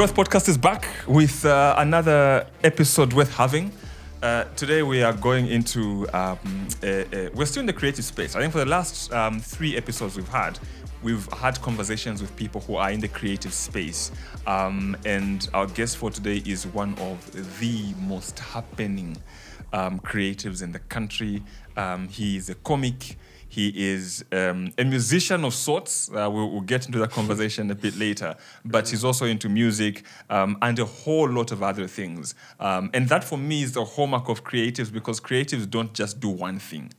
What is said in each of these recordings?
Growth Podcast is back with uh, another episode worth having. Uh, today we are going into, um, uh, uh, we're still in the creative space. I think for the last um, three episodes we've had, we've had conversations with people who are in the creative space. Um, and our guest for today is one of the most happening um, creatives in the country. Um, he is a comic. He is um, a musician of sorts. Uh, we'll, we'll, get into that conversation a bit later. But he's also into music um, and a whole lot of other things. Um, and that for me is the hallmark of creatives because creatives don't just do one thing,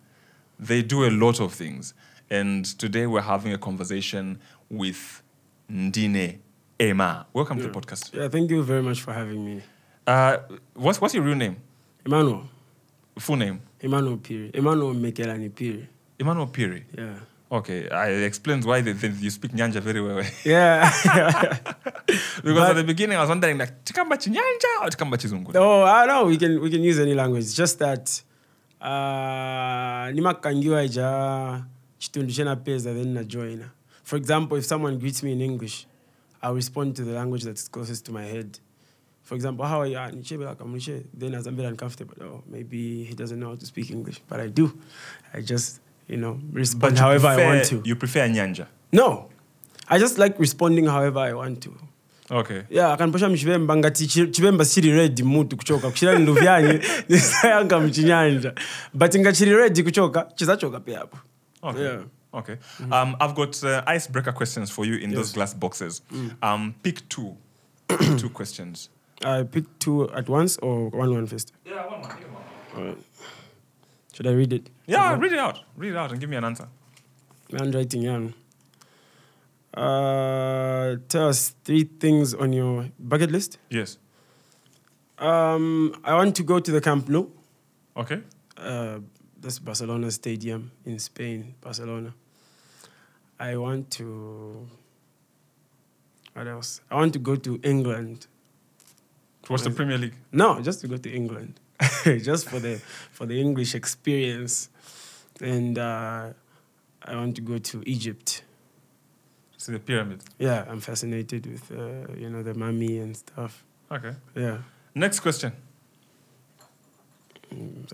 they do a lot of things. And today we're having a conversation with Ndine Emma. Welcome yeah. to the podcast. Yeah, thank you very much for having me. Uh, what's, what's your real name? Emmanuel. Full name? Emmanuel Piri. Emmanuel Mekelani Piri. Emmanuel Piri. Yeah. Okay, I explains why they, they, you speak Nyanja very well. Yeah. because but, at the beginning I was wondering like Tikamba Nyanja or Tikamba Chizungu. Oh, I know we can we can use any language. It's just that uh nimakangiwa ija chitundu chenapeza then na join. For example, if someone greets me in English, I'll respond to the language that's closest to my head. For example, how are you? Ah, then I'm uncomfortable, oh, maybe he doesn't know how to speak English, but I do. I just you know, respond however prefer, I want to. You prefer Nyanja? No. I just like responding however I want to. Okay. Yeah, akanipasha mchivemba ngati chivemba chiri ready mutu kuchoka kuchira ndo vyanye nisayanga mchinyanja but ngachiri ready kuchoka chizachoka pia hapo. Okay. Yeah. Okay. Mm-hmm. Um, I've got uh, icebreaker questions for you in yes. those glass boxes. Mm. Um, pick two. two questions. I pick two at once or one one first? Yeah, one one. All right. Should I read it? Yeah, read it out. Read it out and give me an answer. Handwriting, yeah. Uh, tell us three things on your bucket list. Yes. Um, I want to go to the Camp Nou. Okay. Uh, that's Barcelona Stadium in Spain, Barcelona. I want to. What else? I want to go to England. What's the Premier League? No, just to go to England. just for the for the English experience, and uh, I want to go to Egypt. To the pyramid. Yeah, I'm fascinated with uh, you know the mummy and stuff. Okay. Yeah. Next question. Mm,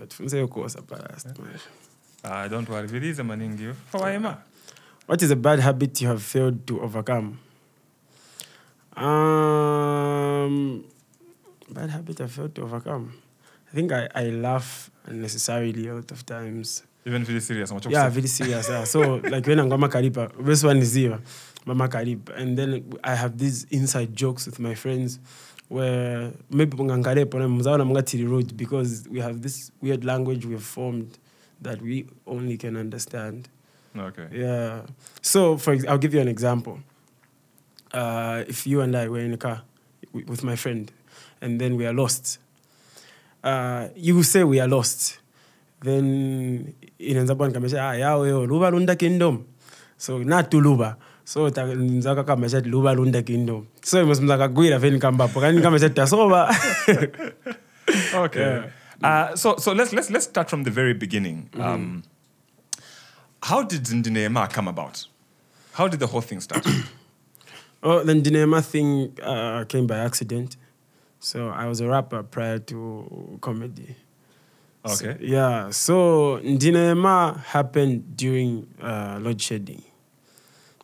uh, don't worry, it is a maningi. What is a bad habit you have failed to overcome? Um, bad habit I failed to overcome. I think I, I laugh unnecessarily a lot of times. Even very serious. Yeah, very serious. Yeah. So like when I'm Mama Karipa, best one is here, Mama Karip, and then I have these inside jokes with my friends where maybe mungangare pona mzaona mungatiri road because we have this weird language we've formed that we only can understand. Okay. Yeah. So for I'll give you an example. Uh, if you and I were in a car with my friend, and then we are lost uh, you say we are lost. Then in inaanza bwana kamesha ah yo luba lunda kingdom. So not to luba so nzaka kamesha luba lunda kingdom. So imusumza kagwira veni kambapo kani kamesha tasoba okay. Yeah. uh, so so let's let's let's start from the very beginning. Mm-hmm. um, how did Ndinema come about? How did the whole thing start? Oh the Ndinema thing uh, came by accident so I was a rapper prior to comedy. Okay. So, yeah. So Ndinema happened during uh, load shedding.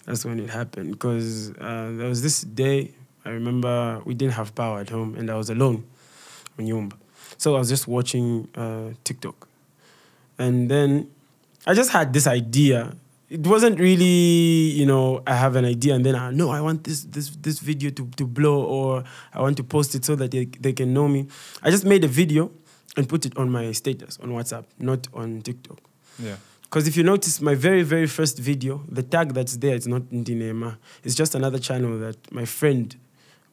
That's when it happened because uh, there was this day I remember we didn't have power at home and I was alone in Yumba. So I was just watching uh, TikTok. And then I just had this idea it wasn't really, you know, I have an idea and then I know I want this this this video to, to blow or I want to post it so that they, they can know me. I just made a video and put it on my status on WhatsApp, not on TikTok. Yeah. Because if you notice my very, very first video, the tag that's there, it's not Ndinema. It's just another channel that my friend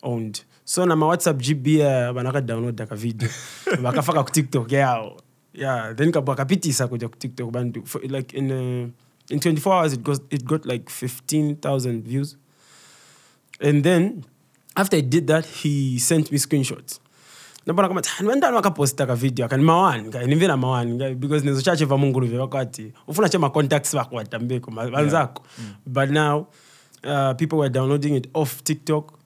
owned. So na my WhatsApp GB banaka download daka video. Bakafaka ku TikTok yao. Yeah, then kabakapitisa kuja ku TikTok bantu like in uh, in 24 hours it got it got like 15,000 views. And then after I did that, he sent me screenshots. nabona kama ndani wakaposta ka video akani mawani nive na mawani because nezo chache va mungu luve wakati ufuna che ma contacts vako watambeko vanzako mm. but now uh, people were downloading it off tiktok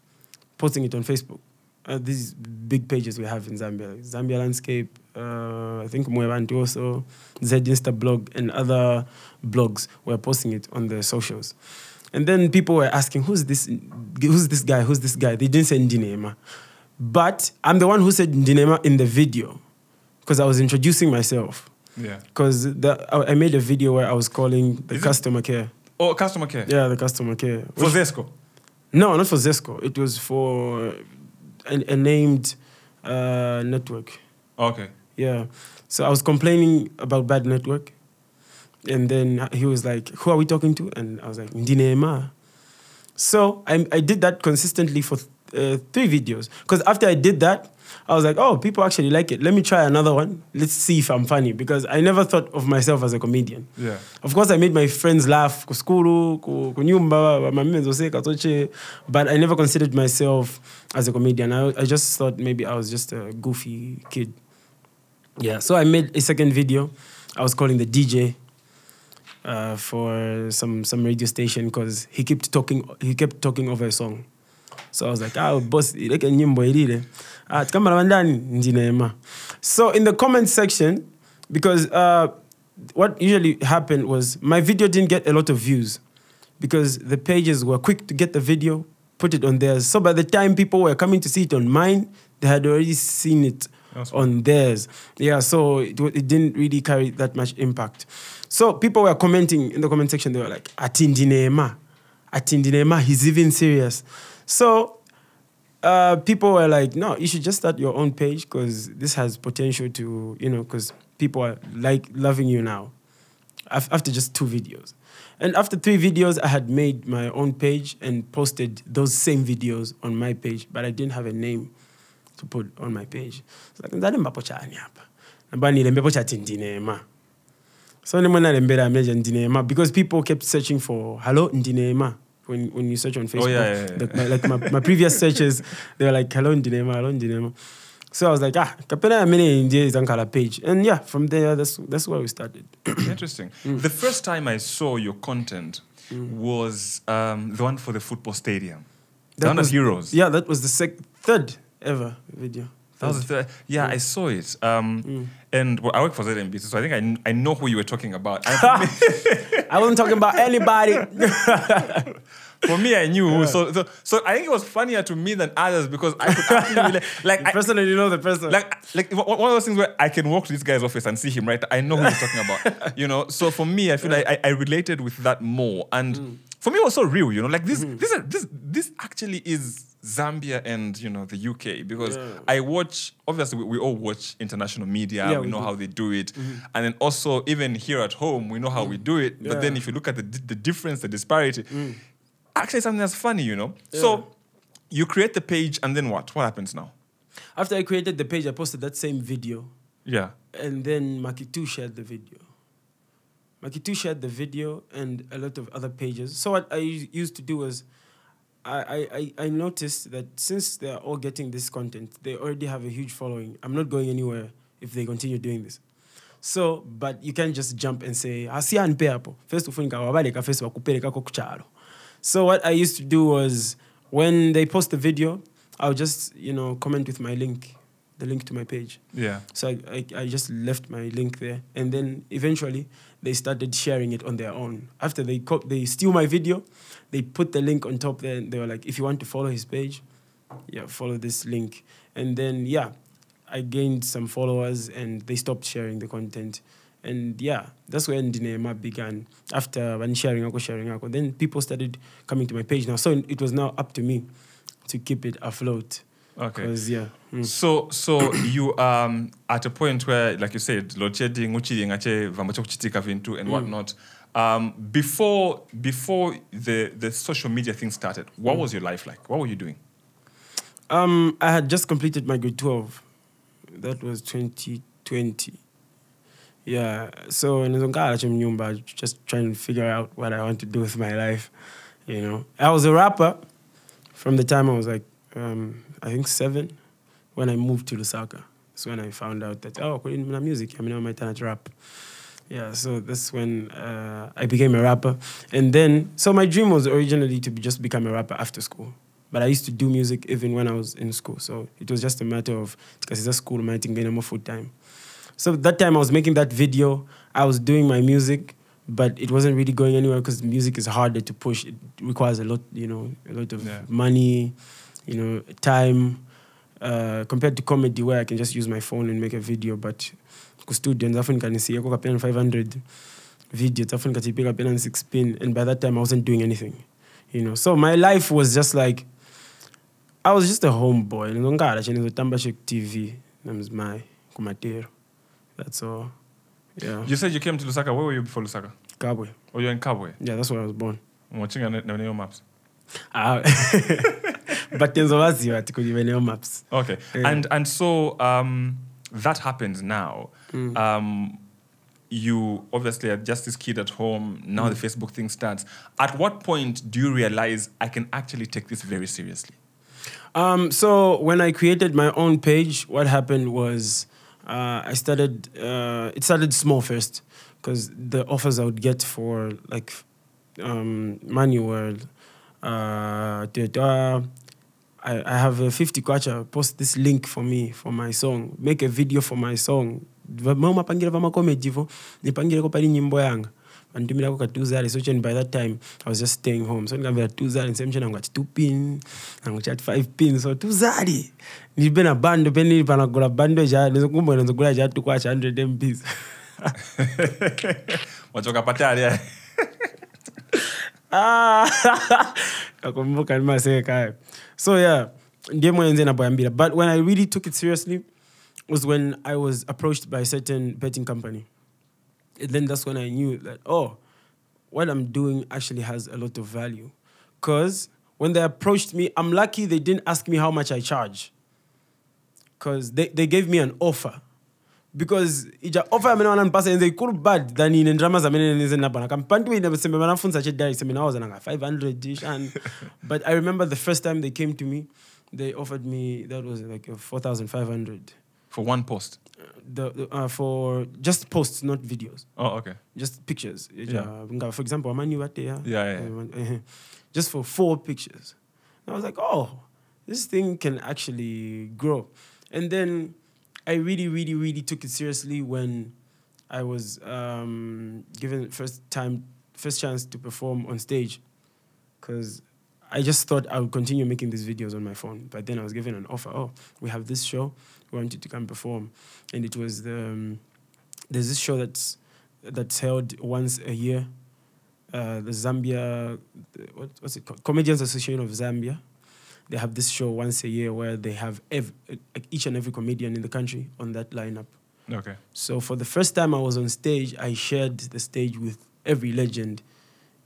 posting it on Facebook. Uh, these big pages we have in Zambia, Zambia Landscape, uh, I think Mwebantu also, Z Insta blog, and other blogs were posting it on their socials. And then people were asking, who's this, who's this guy, who's this guy? They didn't say Ndinema. But I'm the one who said Ndinema in the video because I was introducing myself. Yeah. Because I I made a video where I was calling the Is it- customer care. Oh, customer care. Yeah, the customer care. For Zesco. no, not for Zesco. It was for a, a named uh, network. Okay. Yeah. So I was complaining about bad network. And then he was like, Who are we talking to? And I was like, Ndinema. So I, I did that consistently for uh, three videos. Because after I did that, I was like, Oh, people actually like it. Let me try another one. Let's see if I'm funny. Because I never thought of myself as a comedian. Yeah. Of course, I made my friends laugh, kuskuru, ku- kunyumba, mamime zose, katoche, but I never considered myself as a comedian. I, I just thought maybe I was just a goofy kid. Yeah, so I made a second video. I was calling the DJ uh, for some some radio station because he kept talking. He kept talking over a song. So I was like, ah, boss, ileke nyimbo. Ah. So in the comment section, because uh, what usually happened was my video didn't get a lot of views because the pages were quick to get the video, put it on theirs. So by the time people were coming to see it on mine, they had already seen it on theirs. Yeah, so it, it didn't really carry that much impact. So people were commenting in the comment section, they were like, Atindinema. Atindinema, he's even serious. So uh, people were like, no, you should just start your own page because this has potential to, you know, because people are like loving you now after just two videos. And after three videos, I had made my own page and posted those same videos on my page, but I didn't have a name to put on my page. Like, ndalembapo chani hapa. Namba nilembepo cha Ndinema. So nimona lembera meja Ndinema because people kept searching for hello Ndinema. When, when you search on Facebook, Oh, yeah, yeah, yeah. The- my, like my, my previous searches, they were like hello Ndinema, hello Ndinema. So I was like, ah, kapena mene indie zankala page. And yeah, from there, that's, that's where we started. Interesting. The first time I saw your content was um, the one for the football stadium. The That of was- Heroes. Yeah, that was the sec- third ever video. That was the. Yeah, I saw it. Um, And well, I work for ZNBC, so I think I, I know who you were talking about. And for, me, I wasn't talking about anybody. for me, I knew. who. So, so, so I think it was funnier to me than others because I could actually relate. like, the I, person you know the person. like like one one of those things where I can walk to this guy's office and see him, right? I know who he's talking about, you know. So for me, I feel like I, I related with that more, and for me, it was so real, you know. Like this, hmm. this, are, this, this actually is Zambia and you know the UK because Yeah. I watch. Obviously, we, we all watch international media. Yeah, we we know do. how they do it, mm-hmm. and then also even here at home, we know how we mm. do it. But then if you look at the the difference, the disparity, mm. actually something that's funny, you know. So. You create the page and then what? What happens now? After I created the page, I posted that same video. Yeah. And then Makitu shared the video. Makitu shared the video and a lot of other pages. So what I used to do was I, I, I- noticed that since they're all getting this content, they already have a huge following. I'm not going anywhere if they continue doing this. So, but you can't just jump and say. First ufunika wabaleka first ko kuchalo. So what I used to do was when they post the video, I'll just, you know, comment with my link, the link to my page. Yeah. So I, I, I just left my link there, and then eventually they started sharing it on their own. After they co- they steal my video, they put the link on top there. And they were like, if you want to follow his page, yeah, follow this link. And then yeah, I gained some followers, and they stopped sharing the content. And yeah, that's when Dinema began. After when sharing, ako sharing, ako, then people started coming to my page now. So it was now up to me to keep it afloat. Okay. Because yeah. mm. So so you um at a point where like you said load shedding uchiri ngache vambacho kuchitika vintu and whatnot. Um, before before the the social media thing started, what was your life like? What were you doing? Um, I had just completed my grade 12. That was 2020. Yeah, so in nizongala chimnyumba just trying to figure out what I want to do with my life. You know, I was a rapper from the time I was like, um, I think seven, when I moved to Lusaka. That's when I found out that oh, I'm in music, I mean, I might turn to rap. Yeah, so that's when uh, I became a rapper, and then so my dream was originally to be, just become a rapper after school, but I used to do music even when I was in school. So it was just a matter of because it's a school, my thing more full time. So that time I was making that video, I was doing my music, but it wasn't really going anywhere because music is harder to push. It requires a lot, you know, a lot of Yeah. money, you know, time. Uh, compared to comedy where I can just use my phone and make a video, but kustudio ndafu nikanisiako kapena 500 video tafu nikatipika kapena 6 pin and by that time I wasn't doing anything you know so my life was just like I was just a homeboy ngongala chene zotamba che TV namzimai kumatero that's all yeah You said you came to Lusaka. Where were you before Lusaka? Kabwe Oh, you're in Kabwe. yeah that's where I was born Watching your maps. ah but tenzo vaziva ati kuti veneo maps Okay. Yeah. And and so um, that happens now. Mm. Um, you obviously are just this kid at home. Now the Facebook thing starts. At what point do you realize I can actually take this very seriously? Um, so when I created my own page, what happened was uh, I started. Uh, it started small first because the offers I would get for like um, money. Uh, uh, I, I have a 50 kwacha post this link for me for my song. Make a video for my song. Maumapangire vamakomedi vo nipangireko pali nyimbo yanga. Vandimirako ka tuzari so chen by that time i was just staying home. So ndikambira tuzari nsemchena ngati two pin nangu chati five pin. So tuzari ndilibe na bando penili panagula bando ja nizokumbwa nizogula cha tukwacha 100 mbs Wachoka patali. kakumbuka nakumbuka nimaseka so yeah but when i really took it seriously was when i was approached by a certain betting company. And then that's when i knew that oh what i'm doing actually has a lot of value. Because when they approached me i'm lucky they didn't ask me how much i charge. Because they, they gave me an offer because ija offer yamene wanandipasa yenze ikulu bad than ine ndirama zamene neze nabana kampantu ine sembe vanafunza chedai sembe nawoza nanga 500 ish and but i remember the first time they came to me they offered me that was like 4500 For one post. the, the, uh, for just posts not videos Oh, okay. just pictures Yeah. uh, for example amani wate ya Yeah, yeah. Uh, just for four pictures and i was like oh this thing can actually grow and then i really really really took it seriously when i was um, given first time first chance to perform on stage because I just thought I would continue making these videos on my phone. But then I was given an offer. Oh, we have this show. We want you to come perform, and it was the um, there's this show that's that's held once a year. Uh, the Zambia, what, what's it called? Comedians Association of Zambia. They have this show once a year where they have ev- each and every comedian in the country on that lineup. Okay. So for the first time I was on stage, I shared the stage with every legend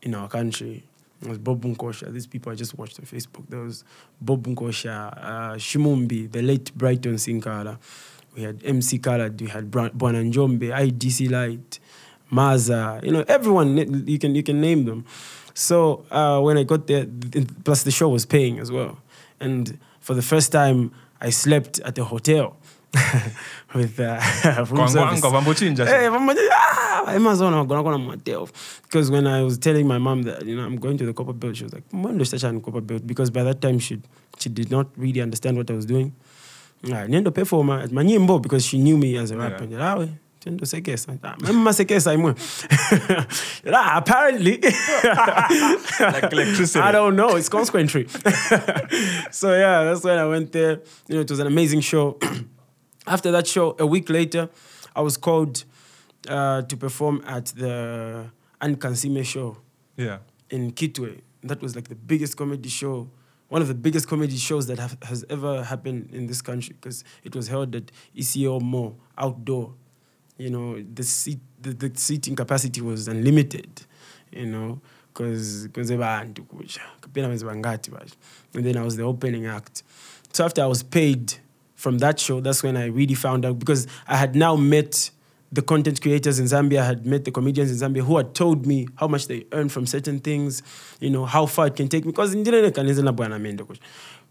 in our country. It was Bob Bunkosha. These people I just watched on Facebook. There was Bob Bunkosha, uh, Shimumbi, the late Brighton Sinkala. We had MC Khaled, we had Bwana Njombe, IDC Light, Maza, you know, everyone, you can, you can name them. So uh, when I got there, plus the show was paying as well. And for the first time, I slept at a hotel with uh, room service. Hey, ah, Amazon wagona kona motel. Because when I was telling my mom that you know I'm going to the copper belt, she was like, "Mwendo stacha ni copper belt." Because by that time she she did not really understand what I was doing. Niendo for my manyimbo because she knew me as a rapper. Yeah. Tendo sekesa. Ah, Mama sekesa imwe. Ah, Apparently. Like electricity. I don't know. It's consequentry. so yeah, that's when I went there. You know, it was an amazing show. After that show, a week later, I was called uh, to perform at the Anne Kansiime show Yeah. in Kitwe. That was like the biggest comedy show, one of the biggest comedy shows that have, has ever happened in this country because it was held at ECL Mall outdoor. You know, the seat, the, the seating capacity was unlimited. You know, because and then I was the opening act. So after I was paid from that show, that's when I really found out because I had now met the content creators in Zambia, I had met the comedians in Zambia who had told me how much they earn from certain things, you know, how far it can take me. Because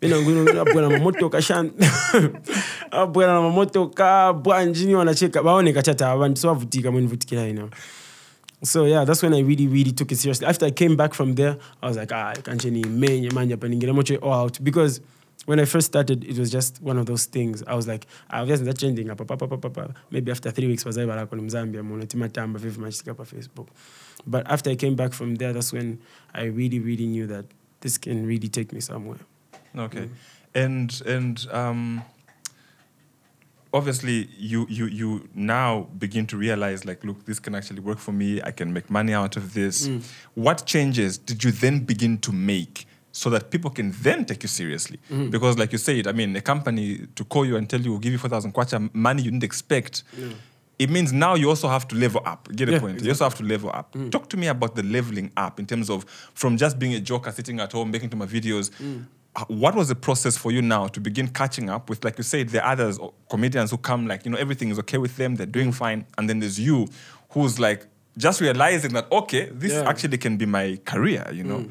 ndinene kanisa na bwana mendo kush. Mina ngwino bwana mamotoka shan. Bwana mamotoka bwanjini wanacheka baone kachata abantu so avutika mwini vutikira ino. So yeah, that's when I really, really took it seriously. After I came back from there, I was like, ah, kancheni menye manje apa ningine moche all out because when I first started, it was just one of those things. I was like, I was that changing up, up, up, up, up, up. maybe after three weeks was I back on Zambia, timatamba vivi machika pa Facebook. But after I came back from there, that's when I really, really knew that this can really take me somewhere. Okay, and and um, obviously you you you now begin to realize like, look, this can actually work for me. I can make money out of this. What changes did you then begin to make? So that people can then take you seriously, because like you said, I mean, a company to call you and tell you, we'll give you four thousand kwacha, money you didn't expect, it means now you also have to level up. Get the Yeah, point? You also have to level up. Talk to me about the leveling up in terms of from just being a joker sitting at home making to my videos. uh, What was the process for you now to begin catching up with, like you said, the others comedians who come, like, you know, everything is okay with them, they're doing fine. And then there's you who's like just realizing that, okay, this Yeah. actually can be my career, you know?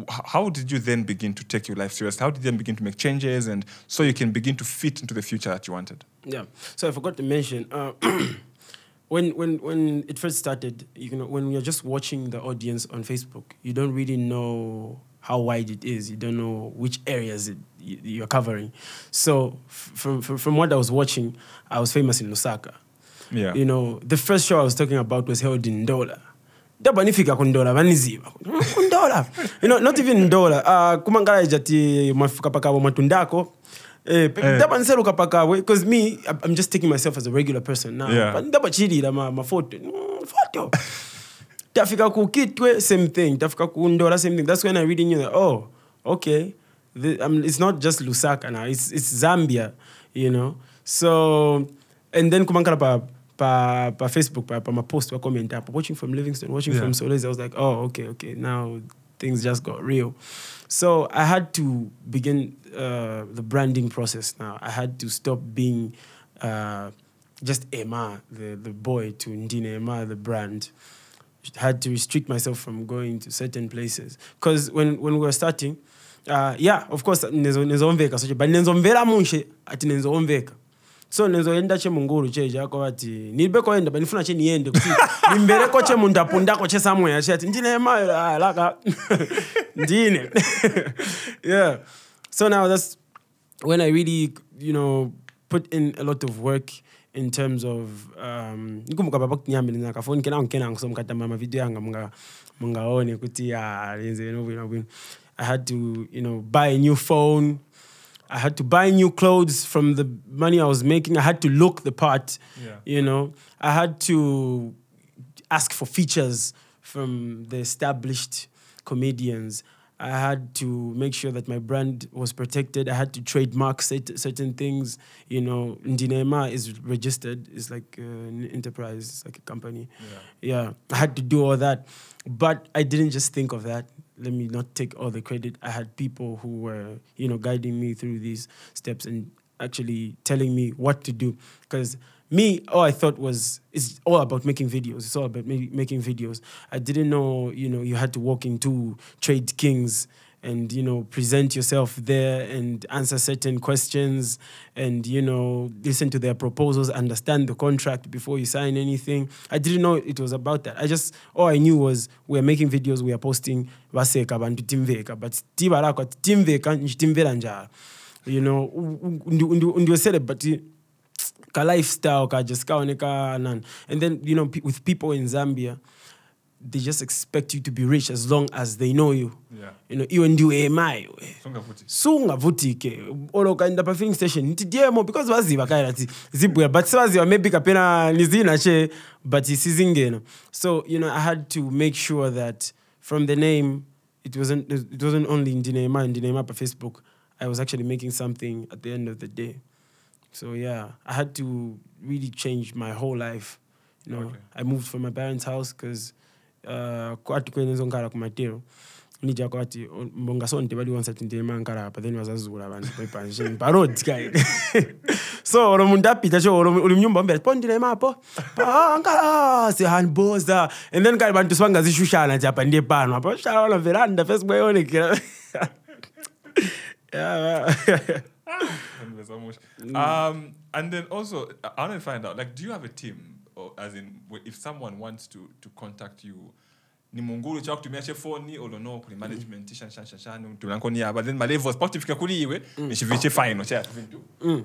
H- How did you then begin to take your life seriously? How did you then begin to make changes and so you can begin to fit into the future that you wanted? Yeah. So I forgot to mention uh, when when when it first started, you know, when you're just watching the audience on Facebook, you don't really know how wide it is. You don't know which areas it, you're covering. So from, from from what I was watching, I was famous in Lusaka. Yeah. You know, the first show I was talking about was held in Ndola. Daba nifika kundola vaniziva kundola you know not even ndola uh, kumangala ijati mafika pakavo matundako Eh, Eh. nseruka pakabwe because me I'm- just taking myself as a regular person now Yeah. but ndaba chilira ma, mafoto mm, foto tafika ku kitwe same thing. Tafika ku ndola same thing. That's when i really knew that oh okay. The, um, it's not just lusaka now. It's, it's zambia you know? So and then kumankala pa pa, pa facebook pa, pa mapost pa comment apo watching from livingston watching Yeah. from solez i was like oh okay okay. Now things just got real. So i had to begin uh, the branding process now. I had to stop being uh, just Emma, the, the boy, to Ndine Emma, the brand. Had to restrict myself from going to certain places. Because when, when we were starting, uh, yeah, of course, nezomveka soche, but nenzomvera mushe ati nenzomveka so nezoenda chemunguru cheja ako ati nilibe koenda but nifuna che niende kuti nimbereko che mundu apundako che somewhere che ati ndine Emma, ah, laka. Ndine. Yeah. So now that's when I really, you know, put in a lot of work in terms of um nikumbuka baba kunyambira nakafoni kena nkena ngusomkatamba mavideo yanga munga mungaone kuti ah lenze no bwino bwino I had to, you know, buy a new phone. I had to buy new clothes from the money I was making. I had to look the part. Yeah. You know, I had to ask for features from the established comedians. I had to make sure that my brand was protected. I had to trademark cert- certain things. You know, Ndinema is registered. It's like uh, an enterprise. It's like a company. Yeah. I had to do all that. But I didn't just think of that. Let me not take all the credit. I had people who were, you know, guiding me through these steps and actually telling me what to do. Because me, all I thought was it's all about making videos. It's all about ma- making videos. I didn't know, you know, you had to walk into Trade Kings and you know present yourself there and answer certain questions and you know listen to their proposals understand the contract before you sign anything i didn't know it was about that i just all i knew was we are making videos we are posting vaseka vantu timveka but tiva timveka nchitimvera njala you know ndi- but ka lifestyle ka just kaoneka nani and then you know pe- with people in zambia they just expect you to be rich as long as they know you. Yeah. you know iwe ndiwe emayo sungavutike. Olo ukaenda pa filling station. Nti diemo because vaziva kaira ti zibwera but sevaziva maybe kapena nizinache but sizingena. So you know i had to make sure that from the name it wasn't it wasn't only ndineema ndineema pa facebook. I was actually making something at the end of the day so yeah i had to really change my whole life. You know Okay. i moved from my parents house because uh, kwati kwenezongala kumatero nija kwati mbongasonte valiwonsa tindema nkala apa then vazazula vanhu paipansheni parodi kai so olo mundu apita cho uli mnyumba mbera po ndilemapo nkala sihanboza and then kali vantu sivangazishushana ti apa ndiye pano apa shalaona veranda facebook yaonekera much. Um, and then also, I want to find out, like, do you have a team? Or as in if someone wants to to contact you ni munguru cha kutumia che olono kuli management shan shan shan shan tunankoni aba then malevels pakufika kuli iwe nishiviche final cha vintu. Mm.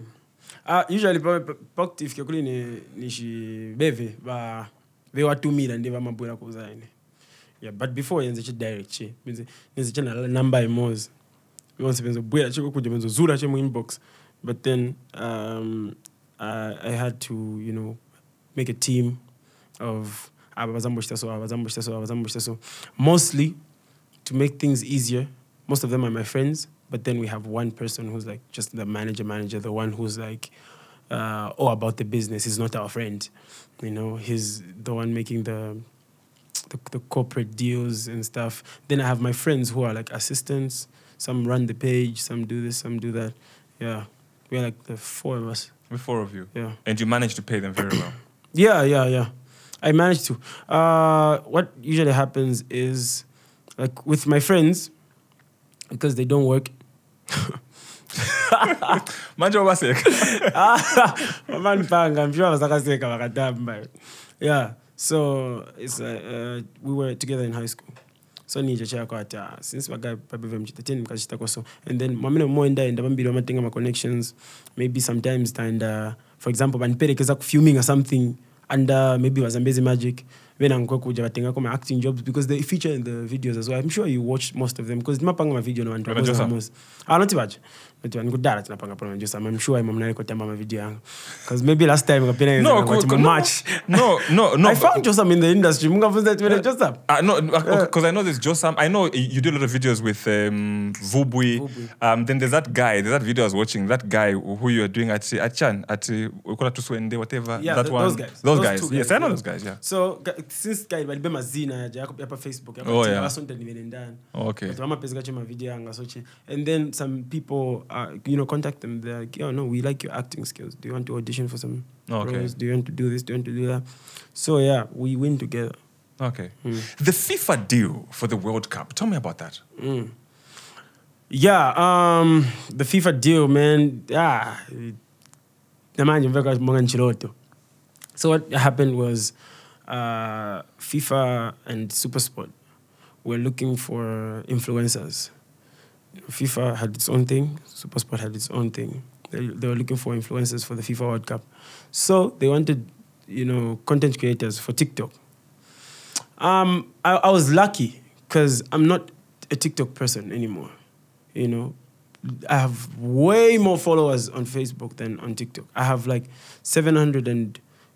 Uh, usually pa- pakutifika kuli ni nishibeve ba vewatumira ndi vamabwera kuzaine yeah but before yenze chi direct chi benze nenze chena number emozi once benzo bwera chiko kuja benzo zura che mu inbox but then um I, had to you know make a team of mostly to make things easier most of them are my friends but then we have one person who's like just the manager manager the one who's like uh, all about the business he's not our friend. You know he's the one making the, the the corporate deals and stuff. Then i have my friends who are like assistants some run the page some do this some do that yeah we're like the four of us the four of you yeah and you managed to pay them very well yeah, yeah, yeah. I managed to. Uh, what usually happens is, like with my friends, because they don't work. manje wabaseka I'm sure vasakaseka vakatamba. Yeah. So it's uh, uh, we were together in high school. So nije chako ati ah, since vaga pabeve mchita teni mkachita so and then mwamene moenda enda vambiri vamatenga ma connections maybe sometimes taenda for example vaniperekeza kufuming or something under maybe vazambezi magic venangwe kuja vatengako ma acting jobs because they feature in the videos as well i'm sure you watch most of them because timapanga mavideo na vantu ah noti noti vanhu kudara tinapanga pano josa i'm sure mnarekotamba mavideo yangu because maybe last time kapena no kuti no, mumatch no no no i found josam in the industry mungafunza tivene josam Uh, no, because I know there's Josam. I know you do a lot of videos with um, Vubui. Vubui. Um, then there's that guy. There's that video I was watching. That guy who you are doing at at Chan at uh, Tuswende, whatever. Yeah, that th- one. those guys. Those, Those guys. guys. Yes, I know those guys. Yeah. so since guy valibe mazina yaja yako- yapa facebook Oh, yeah. ndani Oh, okay. but vamapezi kacho mavideo yanga soche and then some people uh, you know contact them they're like yo no we like your acting skills do you want to audition for some Okay. roles? do you want to do this do you want to do that so yeah we win together Okay. mm. The FIFA deal for the World Cup. Tell me about that. Mm. Yeah, um, the FIFA deal, man. Ah, namanje mveka monga nchiloto. So what happened was, uh, FIFA and SuperSport were looking for influencers. FIFA had its own thing. SuperSport had its own thing. They, they were looking for influencers for the FIFA World Cup. So they wanted, you know, content creators for TikTok. Um, I, I was lucky because I'm not a TikTok person anymore. You know, I have way more followers on Facebook than on TikTok. I have like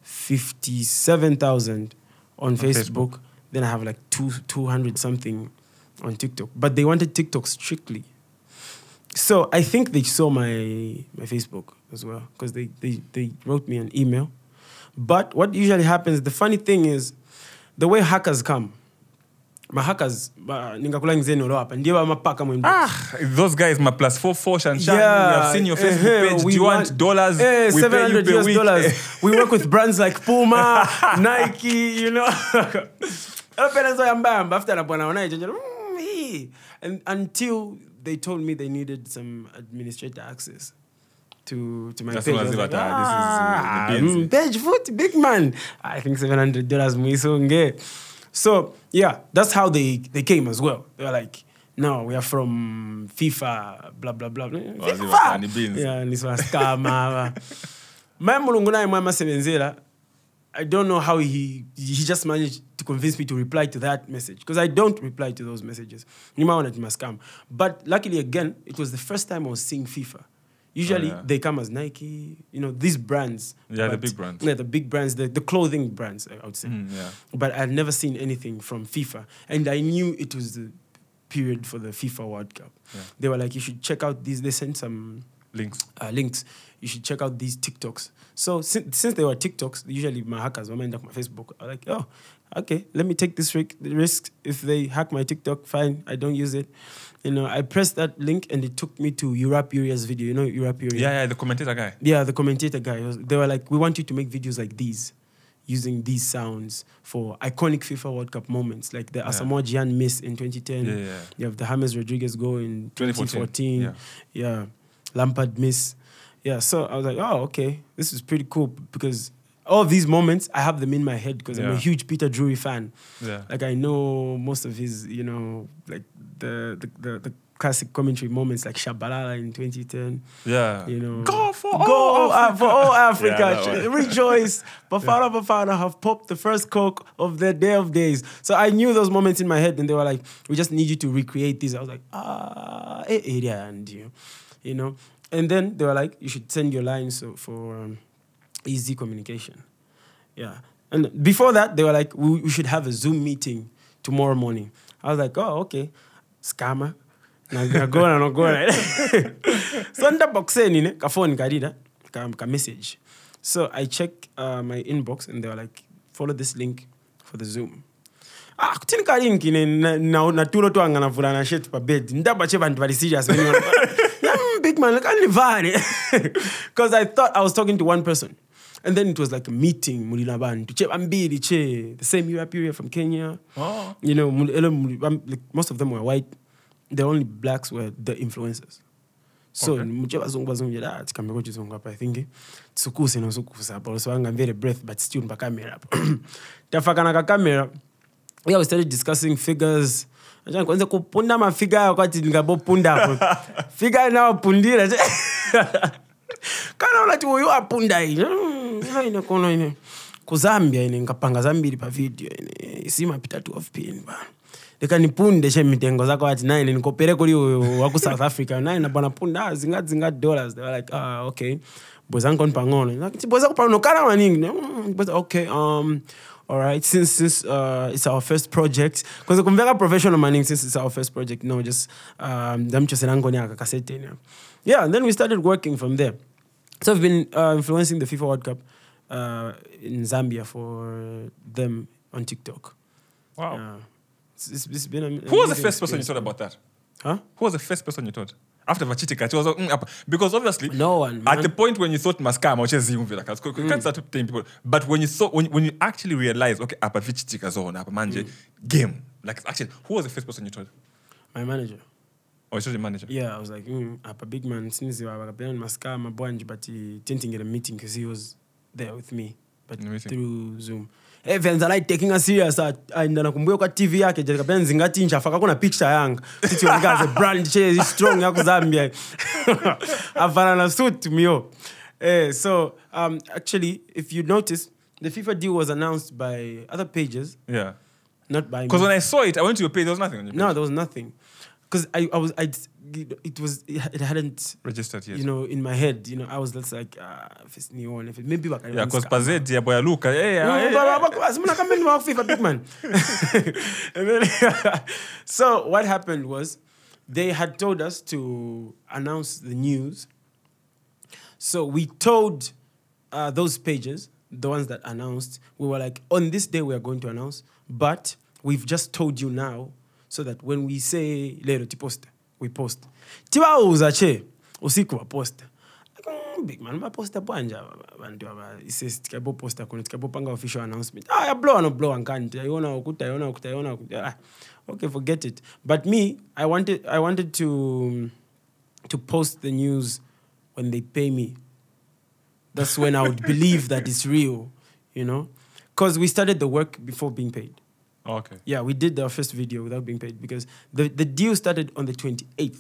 757,000 on Facebook. Facebook. Then I have like two, 200 something on TikTok. But they wanted TikTok strictly. So I think they saw my my Facebook as well because they, they, they wrote me an email. But what usually happens, the funny thing is, the way hackers come, mahackers ba- ningakula ngizeni olo hapa ndiye vamapaka mwembo Ah, those guys, my plus four four shan shan. we have seen your Facebook eh, page. Do you want, dollars? Eh, we pay you per US week. dollars. we work with brands like Puma, Nike, you know. Parents after na bwana wana ichenjera, "Mm, hii." And until they told me they needed some administrator access to to my That's page. I I was was like, about, this is, uh, ah, the beans." mm, page foot, big man. I think seven hundred dollars muisonge. So yeah, that's how they they came as well. They were like, no, we are from FIFA, blah blah blah. FIFA. Yeah, niswa scammer. My mulungu naye mama sebenzela. I don't know how he he just managed to convince me to reply to that message because I don't reply to those messages. But luckily again, it was the first time I was seeing FIFA. Usually yeah. they come as Nike, you know, these brands. Yeah, the big brands. Yeah, the big brands, the, the clothing brands, I would say. Mm, yeah. But I'd never seen anything from FIFA. And I knew it was the period for the FIFA World Cup. Yeah. They were like, you should check out these. They sent some Links. uh, links. You should check out these TikToks. So since, since they were TikToks, usually my hackers, when I end up my Facebook, are like, oh, okay, let me take this risk. If they hack my TikTok, fine, I don't use it. You know, I pressed that link and it took me to Europe Uria's video. You know Europe Uria? Yeah, yeah, the commentator guy. Yeah, the commentator guy. was- They were like, we want you to make videos like these, using these sounds for iconic FIFA World Cup moments, like the Yeah. Asamoah Gyan miss in 2010. Yeah, yeah. You have the James Rodriguez goal in 2014, 2014. yeah. yeah. Lampard miss. Yeah, so I was like, oh, okay, this is pretty cool because all of these moments, I have them in my head because I'm a huge Peter Drury fan. Yeah. Like I know most of his, you know, like the the, the, the classic commentary moments like Shabalala in 2010. Yeah. You know, Go for go all uh, for all Africa, Yeah, rejoice. Bafana Bafana have popped the first coke of the day of days. So I knew those moments in my head, and they were like, "We just need you to recreate this." I was like, "Ah, yeah, and you, you know." And then they were like, "You should send your lines for um, easy communication." Yeah. And before that, they were like, we, we should have a Zoom meeting tomorrow morning. I was like, oh, okay. Scammer. nagona nogona so ndaboxeni ne kafoni kadida ka, ka message so i check uh, my inbox and they were like follow this link for the zoom ah kutini na- na- natulo twanga navulana shet pa bed ndaba che vantu vari serious Mm, big man kandivale because i thought i was talking to one person and then it was like a meeting muli na bantu. Che vambili che the same year period from kenya. Oh. you know like, most of them were white. The only blacks were the influencers. So Okay. muche vazungu vazungu ah tikambe ko chizungu apa i think. Tsukuse no sukusa apa also angamvere breath but still pa camera apa tafakana ka camera. Yeah we started discussing figures. Kwanza kupunda mafiga ayo kwati ndingabopunda apo figa inawapundira kana unati uyu apunda Mm, ine kono ine kuzambia ine nkapanga zambiri pa video ine isimapita 12 pin bana ndikanipunde che mitengo zako ati naine nikopere kuli waku south africa. Naine bwana punda ah, zinga zinga dollars. They were like ah okay. Bweza nkoni pang'ono Like, bweza kupano kala maningi mm, okay um all right since since uh, it's our first project. Because kumveka professional maning since it's our first project no just um yeah and then we started working from there. So i've been uh, influencing the fifa world cup uh, in zambia for them on tiktok. Wow. Uh, it's, it's, been a, Who was the first person you told about that? huh? Who was the first person you told? After Vachitika, it was like, mm, because obviously no one at man. the point when you thought maskama uchezimvira you can't start telling people. But when you saw when, when you actually realized, okay apa vichitika zona apa manje game. Like actually who was the first person you told? My manager. Or you told the manager? Yeah i was like mm, apa big man since vakapena a maskama but he didn't get a meeting because he was there with me but through zoom. Evans us serious aenda nakumbuya kwa tv yake jakapena nzingatinja faka kuna picture yanga. Titionikaze brand che strong yaku zambia. Avana na suit mio. Eh, so um, actually if you notice the fifa deal was announced by other pages. Yeah. Not by me. because when I saw it I went to your page there was nothing on your page. No, there was nothing. Because I, I was, I, it was, it hadn't, registered yet you know, in my head. You know, I was just like, uh, if it's new one, if it maybe I yeah because Pazeti ya boya Luka yeah kama ni wa FIFA big man. And then, so what happened was, they had told us to announce the news. So we told uh, those pages, the ones that announced, we were like, on this day we are going to announce, but we've just told you now, so that when we say lero tiposte, we post. Tibauza che usiku wa posta. Mm, big man vaposta bwanja ava isesi tikaboposta kuno tikabopanga official announcement. Ah yablowa noblowa nkani taiona ukuthi taiona ukuthi taiona ukuthi ah, okay forget it. But me i wanted i wanted to to post the news when they pay me. That's when i would believe that it's real you know? Because we started the work before being paid okay yeah, we did our first video without being paid because the, the deal started on the 28th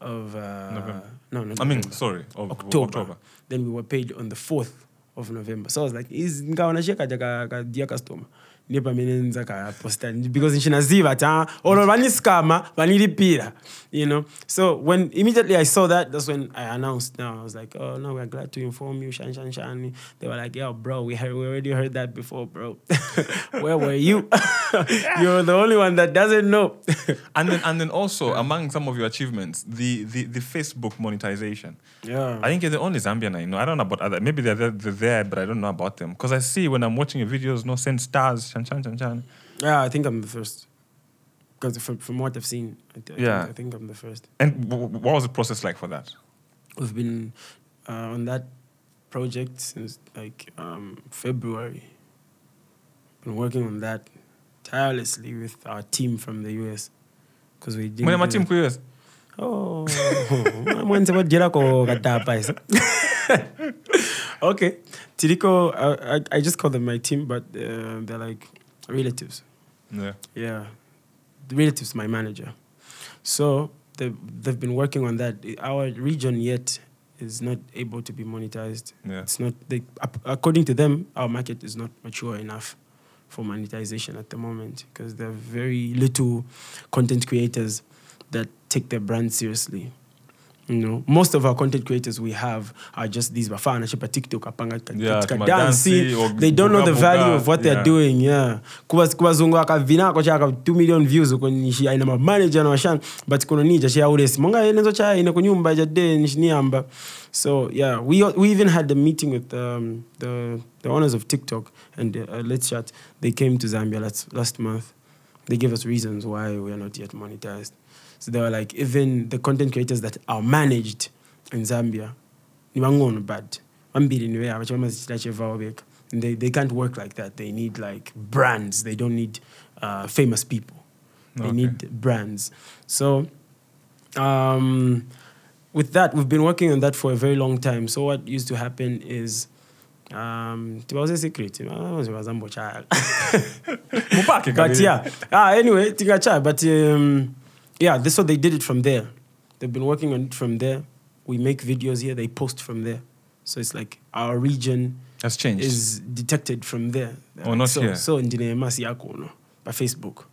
of uh, November. No, not I mean sorry of, October. October Then we were paid on the 4th of November. So I was like, is ngaona sheka ka ka dear customer. Ndiye pamene nza ka posta? Because nchinaziva ta ah, olo oh vaniskama vanilipira you know? So when immediately i saw that that's when i announced. Now i was like oh no we're glad to inform you shan shan shan they were like yeah bro we, heard, we already heard that before bro. Where were you? You're the only one that doesn't know. And then and then also among some of your achievements the the, the Facebook monetization. Yeah. I think you're the only Zambian I know. I don't know about other. Maybe they're there, they're there but I don't know about them. Because I see when I'm watching your videos, no send stars, chan chan chan chan. Yeah, I think I'm the first. Because from, from what I've seen, I, th- I Yeah. think, I think I'm the first. And w- w- what was the process like for that? We've been uh, on that project since like um, February. Been working on that tirelessly with our team from the US. Because we did. When my team queers. Oh, mwenze vadyela ko katapa isa okay. Tiriko, I, I, I just call them my team, but uh, they're like relatives. Yeah. Yeah, the relatives, my manager. So they've, they've been working on that. Our region yet is not able to be monetized. Yeah. It's not. They, according to them, our market is not mature enough for monetization at the moment because there are very little content creators that take their brand seriously. You know, most of our content creators we have are just these bafana chepa TikTok apanga katika Yeah, dansi. They don't know the value of what they're doing. Yeah, kuba kuba zungu chaka 2 million views uko nishi aina ma manager na washan but kuno nija cha uresi monga enzo cha ina kunyumba ja de nishiniamba. So yeah, we we even had a meeting with um, the the owners of TikTok and uh, Let's Chat. They came to Zambia last last month. They gave us reasons why we are not yet monetized. So they were like, even the content creators that are managed in Zambia, nibangono bad. Wambili ni wea, wacha wamazichita cheva wabeka. And They, they can't work like that. They need like brands. They don't need uh, famous people. They Okay. need brands. So um, with that, we've been working on that for a very long time. So what used to happen is um, it was a secret. It was a Zambo child. But yeah. Ah, anyway, Tingacha. But um, yeah, this so they did it from there. They've been working on it from there. We make videos here. They post from there. So it's like our region Has changed. is detected from there. Oh, not so, here. So ndine masi yako no by Facebook.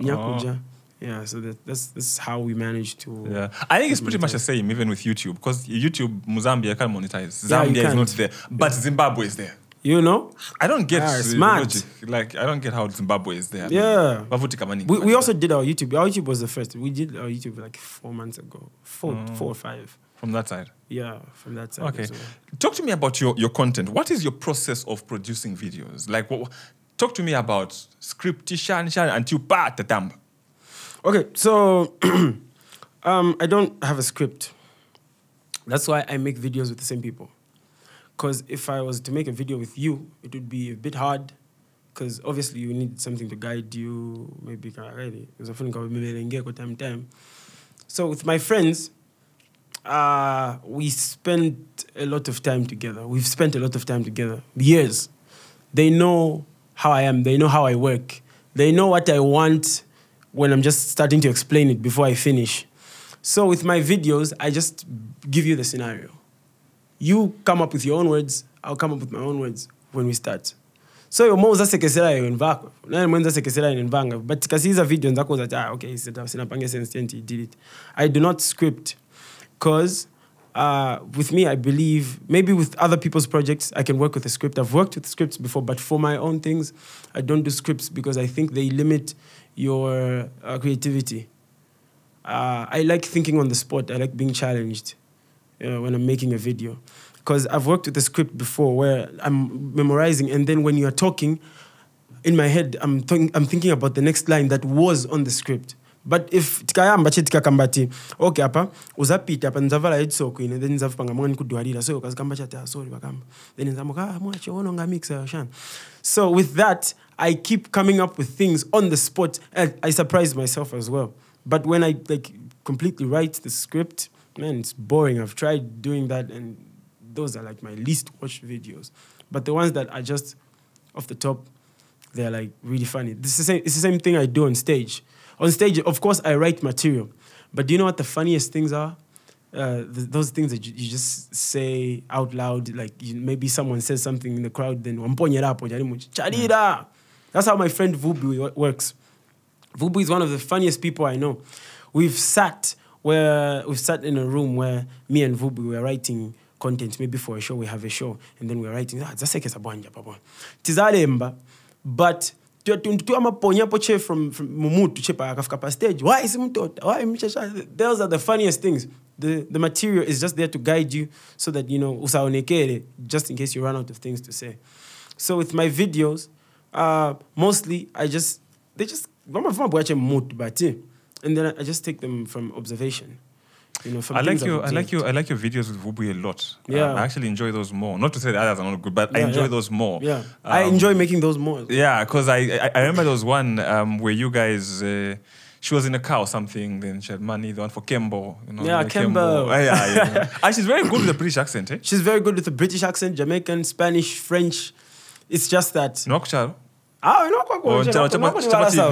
Oh. Nyakuja. Yeah, so that, that's that's how we managed to. Yeah, I think it's pretty much the same even with YouTube because YouTube, Mozambique can't monetize. Yeah, Zambia is not there, but Zimbabwe is there. You know, I don't get Ah, smart. logic. Like I don't get how Zimbabwe is there. Yeah. Bavuti kama nini. we, we also did our YouTube. Our YouTube was the first. We did our YouTube like four months ago, four Oh. four or five. from that side. Yeah, from that side. Okay, well. talk to me about your your content. What is your process of producing videos? Like, what, talk to me about script, shan shan until pa. Okay, so um, I don't have a script. That's why I make videos with the same people. Because if I was to make a video with you, it would be a bit hard. Because obviously you need something to guide you. Maybe already. time time. So with my friends, uh, we spend a lot of time together. We've spent a lot of time together, years. They know how I am. They know how I work. They know what I want when I'm just starting to explain it before I finish. So with my videos, I just give you the scenario. You come up with your own words. I'll come up with my own words when we start. So yo mouza sekesera yo nvako. Nani mwenza sekesera yo nvanga. But kasi hizo video nzako za ah okay sina sinapange sense tenti did it. I do not script because uh, with me, I believe maybe with other people's projects, I can work with a script. I've worked with scripts before, but for my own things, I don't do scripts because I think they limit your uh, creativity. Uh, I like thinking on the spot. I like being challenged uh, when I'm making a video. Because I've worked with a script before where I'm memorizing, and then when you're talking, in my head, I'm, think, I'm thinking about the next line that was on the script. But if tikayamba che tikakamba ti okay apa uzapita apa nzavala headsock ine then nzavupanga mwana kudwarira so ukazikamba chati ah sorry bakamba then nzamuka ah mwache ono nga mixa shan so with that I keep coming up with things on the spot and I surprise myself as well but when I like completely write the script man it's boring I've tried doing that and those are like my least watched videos but the ones that are just off the top they're like really funny. This is the same, it's the same thing I do on stage. On stage, of course, I write material, but do you know what the funniest things are? Uh, th- those things that you, you just say out loud, like you, maybe someone says something in the crowd, then wamponyera. That's how my friend Vubu works. Vubu is one of the funniest people I know. We've sat where we've sat in a room where me and Vubu were writing content, maybe for a show, we have a show, and then we're writing, ah, zasekesa bwanja papa. Tizalemba, but tu- tu- tu amaponya po che from, from mumutu che pa akafika pa stage. Why simtota why those are the funniest things. The, the material is just there to guide you so that you know just in case you run out of things to say. So with my videos uh, mostly i just they just vamavuma bwache mumutu but eh, and then I just take them from observation you know from I like your I like your I like your videos with Vubu a lot. Yeah. Uh, I actually enjoy those more. Not to say the others are not good, but I enjoy yeah. those more. yeah i Um, enjoy making those more Yeah, because I, I I remember there was one um, where you guys uh, she was in a car or something. Then she had money. The one for Kembo. You know, Yeah, like Kembo. Ah, yeah, yeah. and she's very good with the British accent, eh? She's very good with the British accent, Jamaican, Spanish, French. It's just that. No,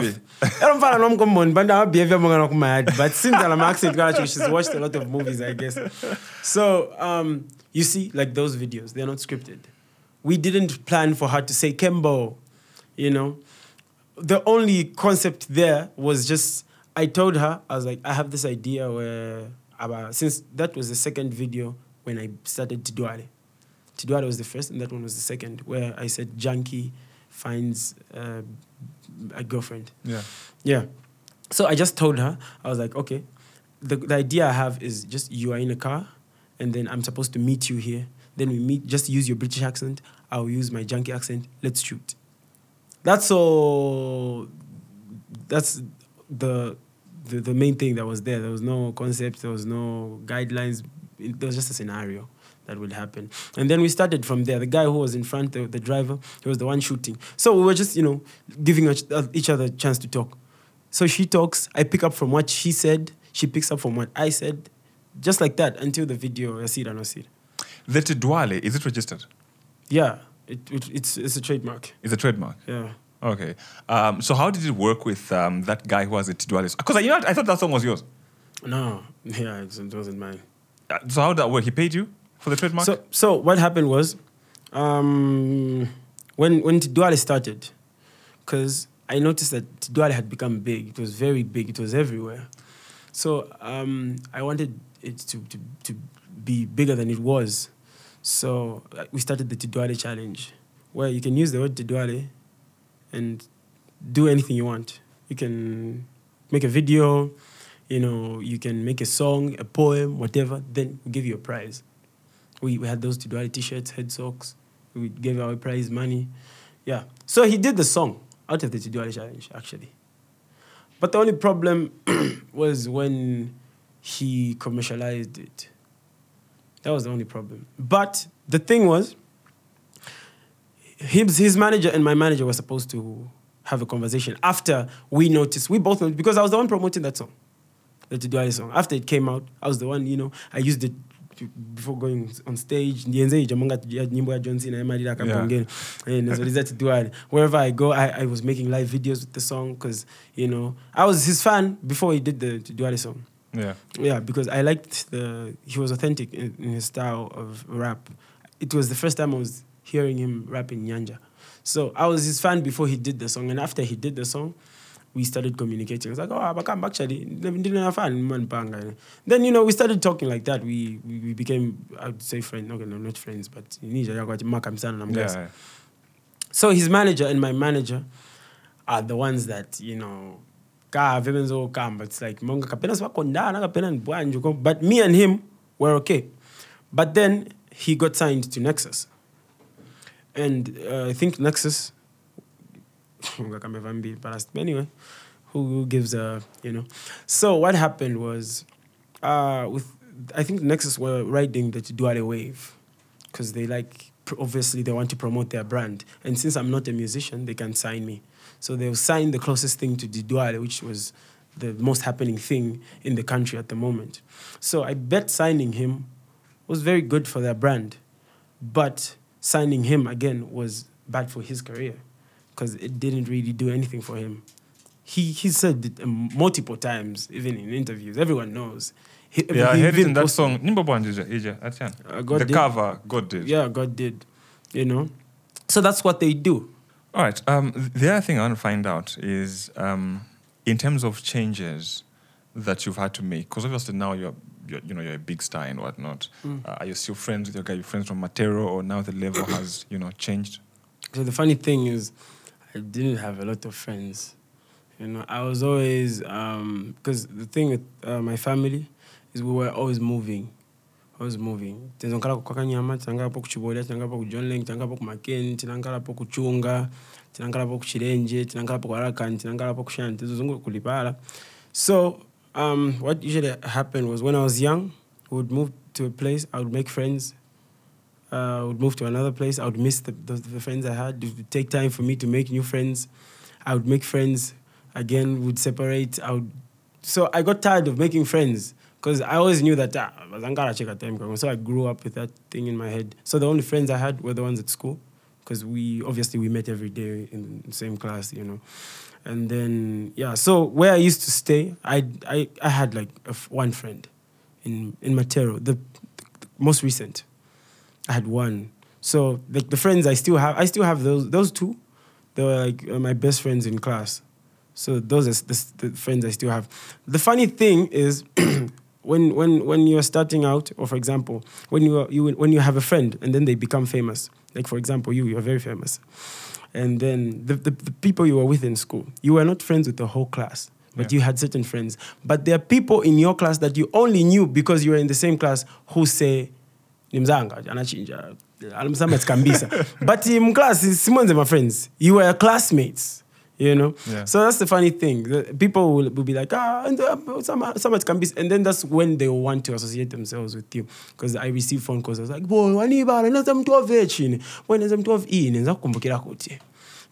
TV. era mfana nomkomboni but amabehavior mongana kumahadi but since I'm accent kanacho she's watched a lot of movies i guess. So um, you see like those videos they're not scripted. We didn't plan for her to say kembo you know? The only concept there was just i told her i was like i have this idea where about, since that was the second video when i started tidwale tidwale was the first and that one was the second where i said junkie finds uh, a girlfriend Yeah. yeah. So I just told her, I was like, okay, the, the idea I have is just you are in a car and then I'm supposed to meet you here. Then we meet, just use your British accent. I'll use my junkie accent. Let's shoot. That's all. That's the, the, the main thing that was there. There was no concept, there was no guidelines. It, there was just a scenario that would happen. And then we started from there. The guy who was in front, the, the driver, he was the one shooting. So we were just, you know, giving each other a chance to talk. So she talks, I pick up from what she said, she picks up from what I said, just like that until the video, I see it or not see it. The Tidwale, is it registered? Yeah, it, it, it's, it's a trademark. It's a trademark. Yeah. Okay. Um, so how did it work with um, that guy who has a Tidwale? Because you know. I thought that song was yours. No, yeah, it, it wasn't mine. Uh, so how did that work? He paid you for the trademark? So, so what happened was, um, when when Tidwale started, because I noticed that Tidwale had become big. It was very big. It was everywhere. So um, I wanted it to, to to be bigger than it was. So uh, we started the Tidwale challenge, where you can use the word Tidwale, and do anything you want. You can make a video, you know, you can make a song, a poem, whatever. Then we give you a prize. We, we had those Tidwale t-shirts, head socks. We gave our prize money. Yeah. So he did the song out of the Tidwale challenge, actually. But the only problem was when he commercialized it. That was the only problem. But the thing was, his, his manager and my manager were supposed to have a conversation after we noticed. We both noticed because I was the one promoting that song, the Tidwale song. After it came out, I was the one, you know, I used it before going on stage. Ndienze ijamanga ya nyimbo ya John Cena Madira Kampongeni. Eh, and so is that Wherever I go, I, I was making live videos with the song because, you know, I was his fan before he did the Tidwale song. yeah. Yeah, because I liked the he was authentic in, in his style of rap. It was the first time I was hearing him rap in Nyanja. So I was his fan before he did the song, and after he did the song, we started communicating. It's like, oh, Abakam actually didn't have fun, man, banga." Then you know we started talking like that. We we, we became I would say friends. Okay, no, not friends, but Yeah. So his manager and my manager are the ones that, you know, kamba. It's like But me and him were okay. But then he got signed to Nexus. And uh, I think Nexus But anyway, who, who gives a you know. So what happened was uh, with I think Nexus were riding the Duale wave because they like obviously they want to promote their brand. And since i'm not a musician they can sign me. So they'll sign the closest thing to Tidwale, which was the most happening thing in the country at the moment. So i bet signing him was very good for their brand but signing him again was bad for his career because it didn't really do anything for him he, he said it um, multiple times even in interviews everyone knows he, Yeah, I he heard it in that song. Nimbo Bwanjija, Ija, Atian. Uh, God the did. cover, God did. Yeah, God did. You know? So that's what they do. All right. Um, the other thing I want to find out is um, in terms of changes that you've had to make, because obviously now you're, you're, you know, you're a big star and whatnot. Mm. Uh, are you still friends with your guy? You're friends from Matero, or now the level has, you know, changed? So the funny thing is, I didn't have a lot of friends. You know, I was always because the thing with uh, my family is we were always moving, always moving. Tinongala ku Kakanyama, tinangala po ku Chibolya, tinangala po ku John Laing, tinangala po ku Maken, tinangala po ku Chunga, tinangala po ku Chilenje, tinangala po ku Arakan, tinangala po ku Shanti, tizungu kulipala. So um, what usually happened was when I was young, we would move to a place, I would make friends, uh, I would move to another place. I would miss the, the, the friends I had. It would take time for me to make new friends. I would make friends again would separate. I would, so I got tired of making friends because I always knew that ah, so I grew up with that thing in my head. So the only friends I had were the ones at school because we obviously we met every day in the same class, you know. And then yeah, so where I used to stay, I I, I had like one friend in in Matero, the, the most recent. I had one. So like the friends I still have, I still have those those two. They were like uh, my best friends in class. So those are the, the friends I still have. The funny thing is, when when when you're starting out, or for example, when you are, you when you have a friend and then they become famous. Like for example, you you're very famous, and then the, the, the people you were with in school, you were not friends with the whole class. But Yeah. you had certain friends. But there are people in your class that you only knew because you were in the same class who say, nimzanga anachinja. Alimsama tikambisa but in class simonze my friends. You were classmates you know? Yeah. so that's the funny thing. People will, will be like ah and, uh, some some tikambisa and then that's when they want to associate themselves with you. Because i receive phone calls. I was like boy wanibala nenza mntu wave chini wenenza mntu wave ini nza kukumbukira kuti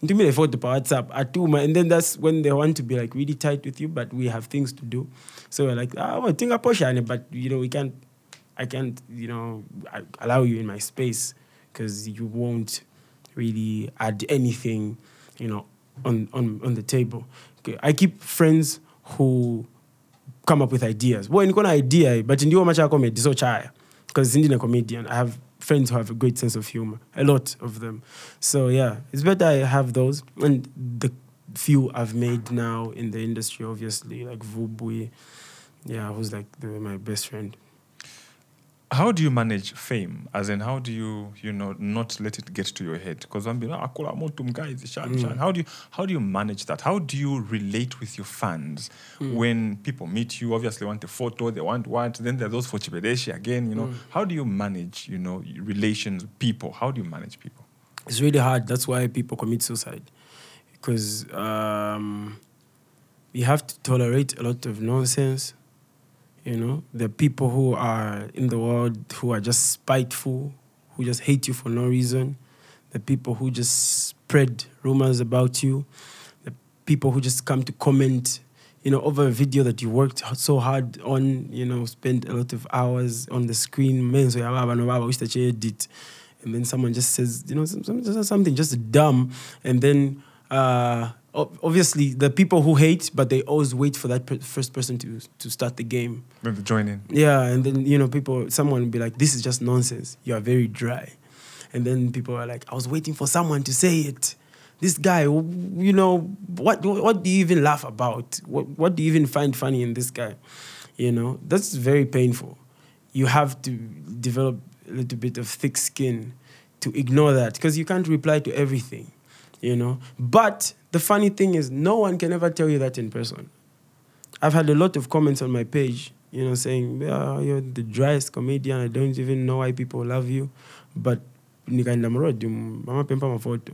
ndimile photo pa whatsapp atuma. And then that's when they want to be like really tight with you but we have things to do. So we're like ah well think poshane but you know we can't I can't, you know, allow you in my space because you won't really add anything, you know, on, on, on the table. Okay. I keep friends who come up with ideas. Well, niko na idea, but ndio macha comedy so chaya. Because ndine comedian, I have friends who have a great sense of humor, a lot of them. So yeah, it's better I have those and the few I've made now in the industry, obviously, like Vubu, yeah, who's like the, my best friend. How do you manage fame? As in, how do you, you know, not let it get to your head? Because I'm being, akula motu mguys, shan, Mm. shan. How do you, how do you manage that? How do you relate with your fans Mm. when people meet you? Obviously, want a photo, they want what? Then there are those for Chibedeshi again. You know, Mm. how do you manage, you know, relations, with people? How do you manage people? It's really hard. That's why people commit suicide. Because um, you have to tolerate a lot of nonsense. You know, the people who are in the world who are just spiteful, who just hate you for no reason. The people who just spread rumors about you. The people who just come to comment, you know, over a video that you worked so hard on, you know, spent a lot of hours on the screen. And then someone just says, you know, something just dumb. And then uh, obviously the people who hate, but they always wait for that per- first person to, to start the game. When they join in? Yeah, and then you know, people, someone will be like, "This is just nonsense. You are very dry," and then people are like, "I was waiting for someone to say it." This guy, you know, what what do you even laugh about? What what do you even find funny in this guy? You know, that's very painful. You have to develop a little bit of thick skin to ignore that because you can't reply to everything. You know, but the funny thing is, no one can ever tell you that in person. I've had a lot of comments on my page, you know, saying, yeah, you're the driest comedian. I don't even know why people love you. But nikaenda mrodi mama pempa mafoto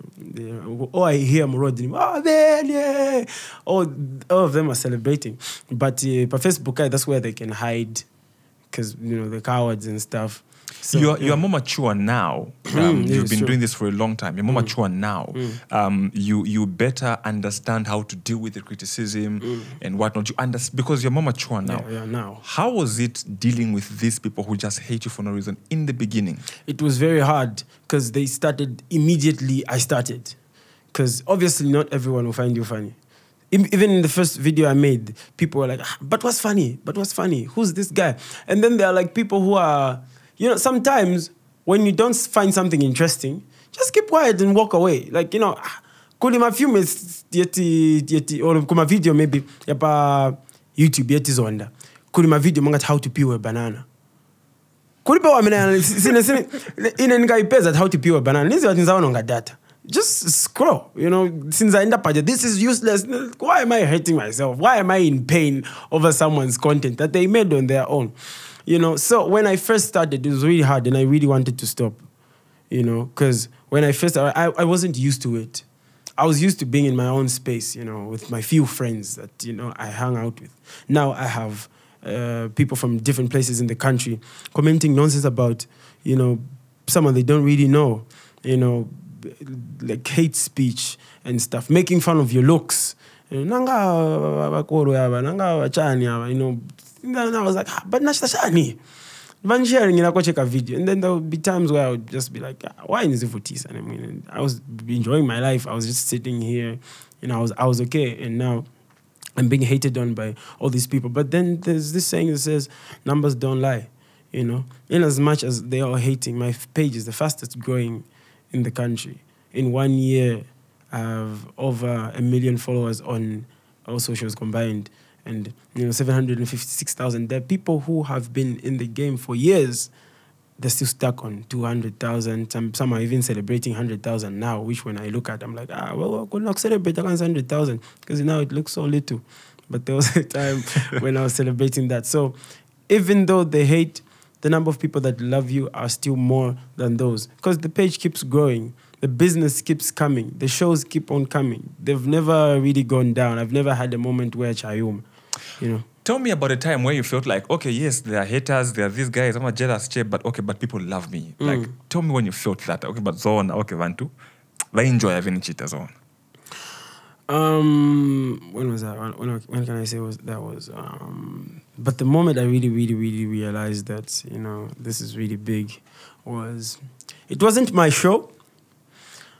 oh i hear mrodi oh man yeah all, all of them are celebrating but uh, facebook uh, that's where they can hide because you know the cowards and stuff so you're, yeah. you're more mature now. Mm, Um, you've been sure. doing this for a long time. You're more Mm. mature now. Mm. Um, you you better understand how to deal with the criticism Mm. and whatnot. You understand because you're more mature now. yeah, yeah, now How was it dealing with these people who just hate you for no reason in the beginning? it was very hard because they started immediately i started because obviously not everyone will find you funny even in the first video i made people were like "Ah, but what's funny but what's funny who's this guy and then there are like people who are you know sometimes when you don't find something interesting just keep quiet and walk away. Like you know ah, kuli mafilme yeti yeti or kuma video maybe yapa youtube yeti zonda. Kuli mavideo mangati how to peel a banana. Kulipewa mina sine sine ine nikaipeza how to peel a banana. Nizi wati nzaona data. Just scroll you know end up this is useless. Why am i hating myself? Why am i in pain over someone's content that they made on their own you know so when i first started it was really hard and i really wanted to stop you know because when i first I, I wasn't used to it. I was used to being in my own space you know with my few friends that you know i hung out with. Now i have uh, people from different places in the country commenting nonsense about you know someone they don't really know you know like hate speech and stuff making fun of your looks. You know, and i was like ah, but nachitachani vanisharing inakocheka video and then there would be times where i would just be like ah, why nizivutisa i mean i was enjoying my life i was just sitting here you know i was, I was okay and now I'm being hated on by all these people. But then there's this saying that says numbers don't lie, you know. In as much as they are hating, my page is the fastest growing in the country. In one year, I have over a million followers on all socials combined, and you know, seven hundred and fifty-six thousand. There are people who have been in the game for years. They're still stuck on 200,000. Some, some are even celebrating 100,000 now, which when I look at, I'm like, ah, well, could not celebrate against 100,000 because now it looks so little. But there was a time when I was celebrating that. So even though they hate, the number of people that love you are still more than those because the page keeps growing. The business keeps coming. The shows keep on coming. They've never really gone down. I've never had a moment where Chayum, you know. Tell me about a time where you felt like, okay, yes, there are haters, there are these guys, I'm a jealous chip, but okay, but people love me. Mm. Like, tell me when you felt that. Okay, but zone, okay, Vantu, I enjoy having cheaters on. Um, when was that? When, when, can I say was that was? Um, but the moment I really, really, really realized that you know this is really big was it wasn't my show.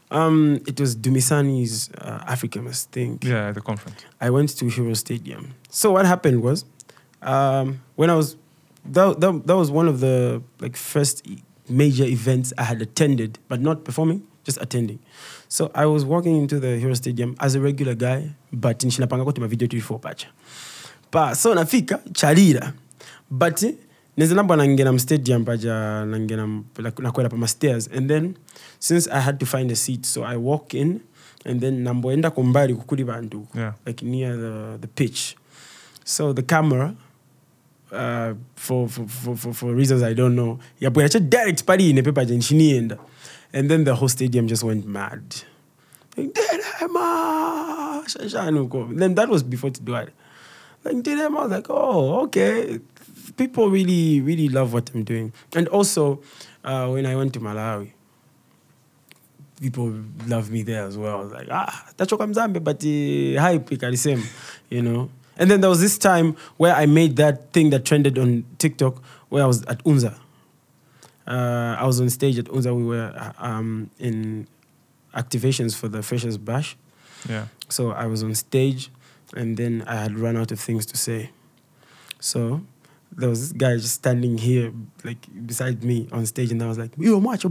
Um, it was Dumisani's uh, Africa Must Think. Yeah, the conference. I went to Hero Stadium. So what happened was, um, when I was, that, that, that was one of the like first e- major events I had attended, but not performing, just attending. So I was walking into the Hero Stadium as a regular guy, but nchinapanga kuti mavideo tuli pacha. Pa so nafika chalira, but nezinamba nangena mstadium paja nangena like, nakwela pa stairs and then since I had to find a seat, so I walk in and then namboenda kumbali kukuli bantu Yeah. like near the, the pitch. So the camera, uh, for, for, for, for, reasons I don't know, yabwera direct pali ine pepa jenchinienda. And And then the whole stadium just went mad. Then that was before Tidwale. Like, Derema, I was like, oh, okay. People really, really love what I'm doing. And also, uh, when I went to Malawi, people love me there as well. Like, ah, tachoka mzambe, but uh, hype ikali same, you know. And then there was this time where I made that thing that trended on TikTok where I was at Unza. Uh, I was on stage at Unza. We were uh, um, in activations for the Freshers Bash. Yeah. So I was on stage and then I had run out of things to say. So there was this guy just standing here, like beside me on stage, and I was like, Yo, macho.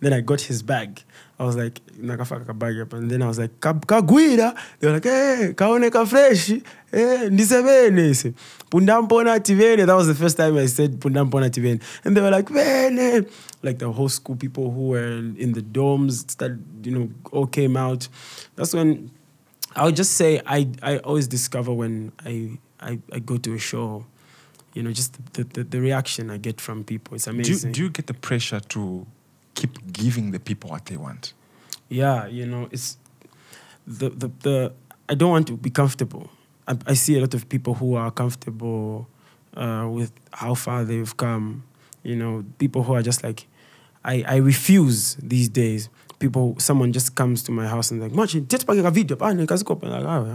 Then I got his bag. I was like, nakafaka ka bag up. And then I was like, "Ka- kagwira. They were like, eh, hey, kaoneka fresh. Eh, hey, ndisebene. ise. Pundampona tivene. That was the first time I said pundampona tivene. And they were like, vene. Like the whole school, people who were in the dorms, started, you know, all came out. That's when I would just say I I always discover when I I, I go to a show, you know, just the, the, the reaction I get from people. It's Do you, amazing. do you get the pressure to keep giving the people what they want? yeah, you know, it's the the, the I don't want to be comfortable. I, I see a lot of people who are comfortable uh, with how far they've come. You know, people who are just like, I, I refuse these days. People, someone just comes to my house and like, Martin, tetipangeka video ah, ah,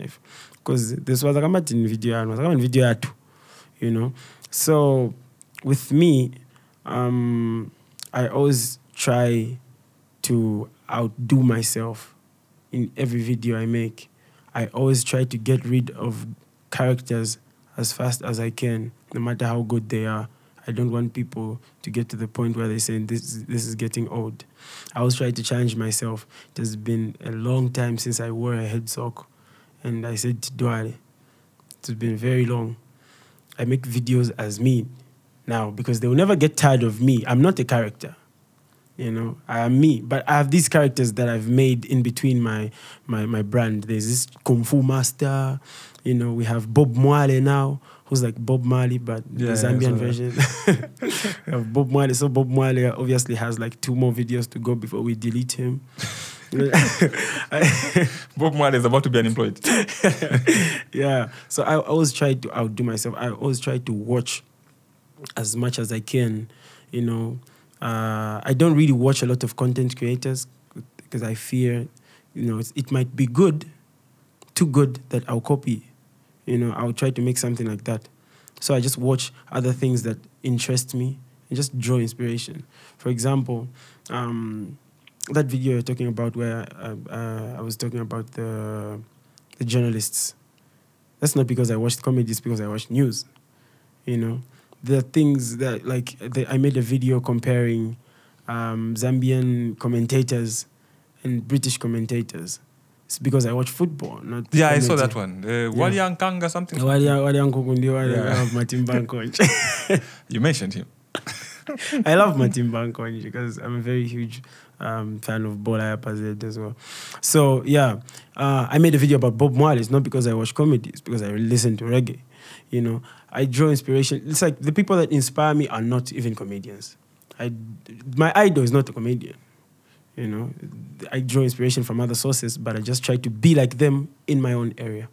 if because this was kama tin video you know so with me um, I always try to outdo myself in every video I make. I always try to get rid of characters as fast as I can, no matter how good they are. I don't want people to get to the point where they say this this is getting old. I always try to challenge myself. It has been a long time since I wore a head sock, and I said Dwale, it's been very long. I make videos as me now because they will never get tired of me. I'm not a character. You know, I am me, but I have these characters that I've made in between my my my brand. There's this Kung Fu Master, you know. We have Bob Mwale now, who's like Bob Marley, but Yeah, the Zambian version. we have Bob Mwale. So Bob Mwale obviously has like two more videos to go before we delete him. Bob Marley is about to be unemployed. yeah. So I always try to outdo myself. I always try to watch as much as I can, you know, Uh, I don't really watch a lot of content creators because I fear, you know, it might be good, too good that I'll copy. You know, I'll try to make something like that. So I just watch other things that interest me and just draw inspiration. For example, um, that video you're talking about where uh, uh, I was talking about the the journalists. That's not because I watched comedy; it's because I watched news. You know, there are things that like the, I made a video comparing um, Zambian commentators and British commentators. It's because I watch football, not Yeah, I saw that one. Uh, Walyankanga something. Wali wali yangu ndio wale Yeah. I love Matimba Nkonje. You mentioned him. I love Matimba Nkonje because I'm a very huge um, fan of Bola Yapazet as well. So yeah, uh, I made a video about Bob Marley. It's not because I watch comedy. It's because I listen to reggae. You know, I draw inspiration. It's like the people that inspire me are not even comedians. I, my idol is not a comedian. You know, I draw inspiration from other sources, but I just try to be like them in my own area.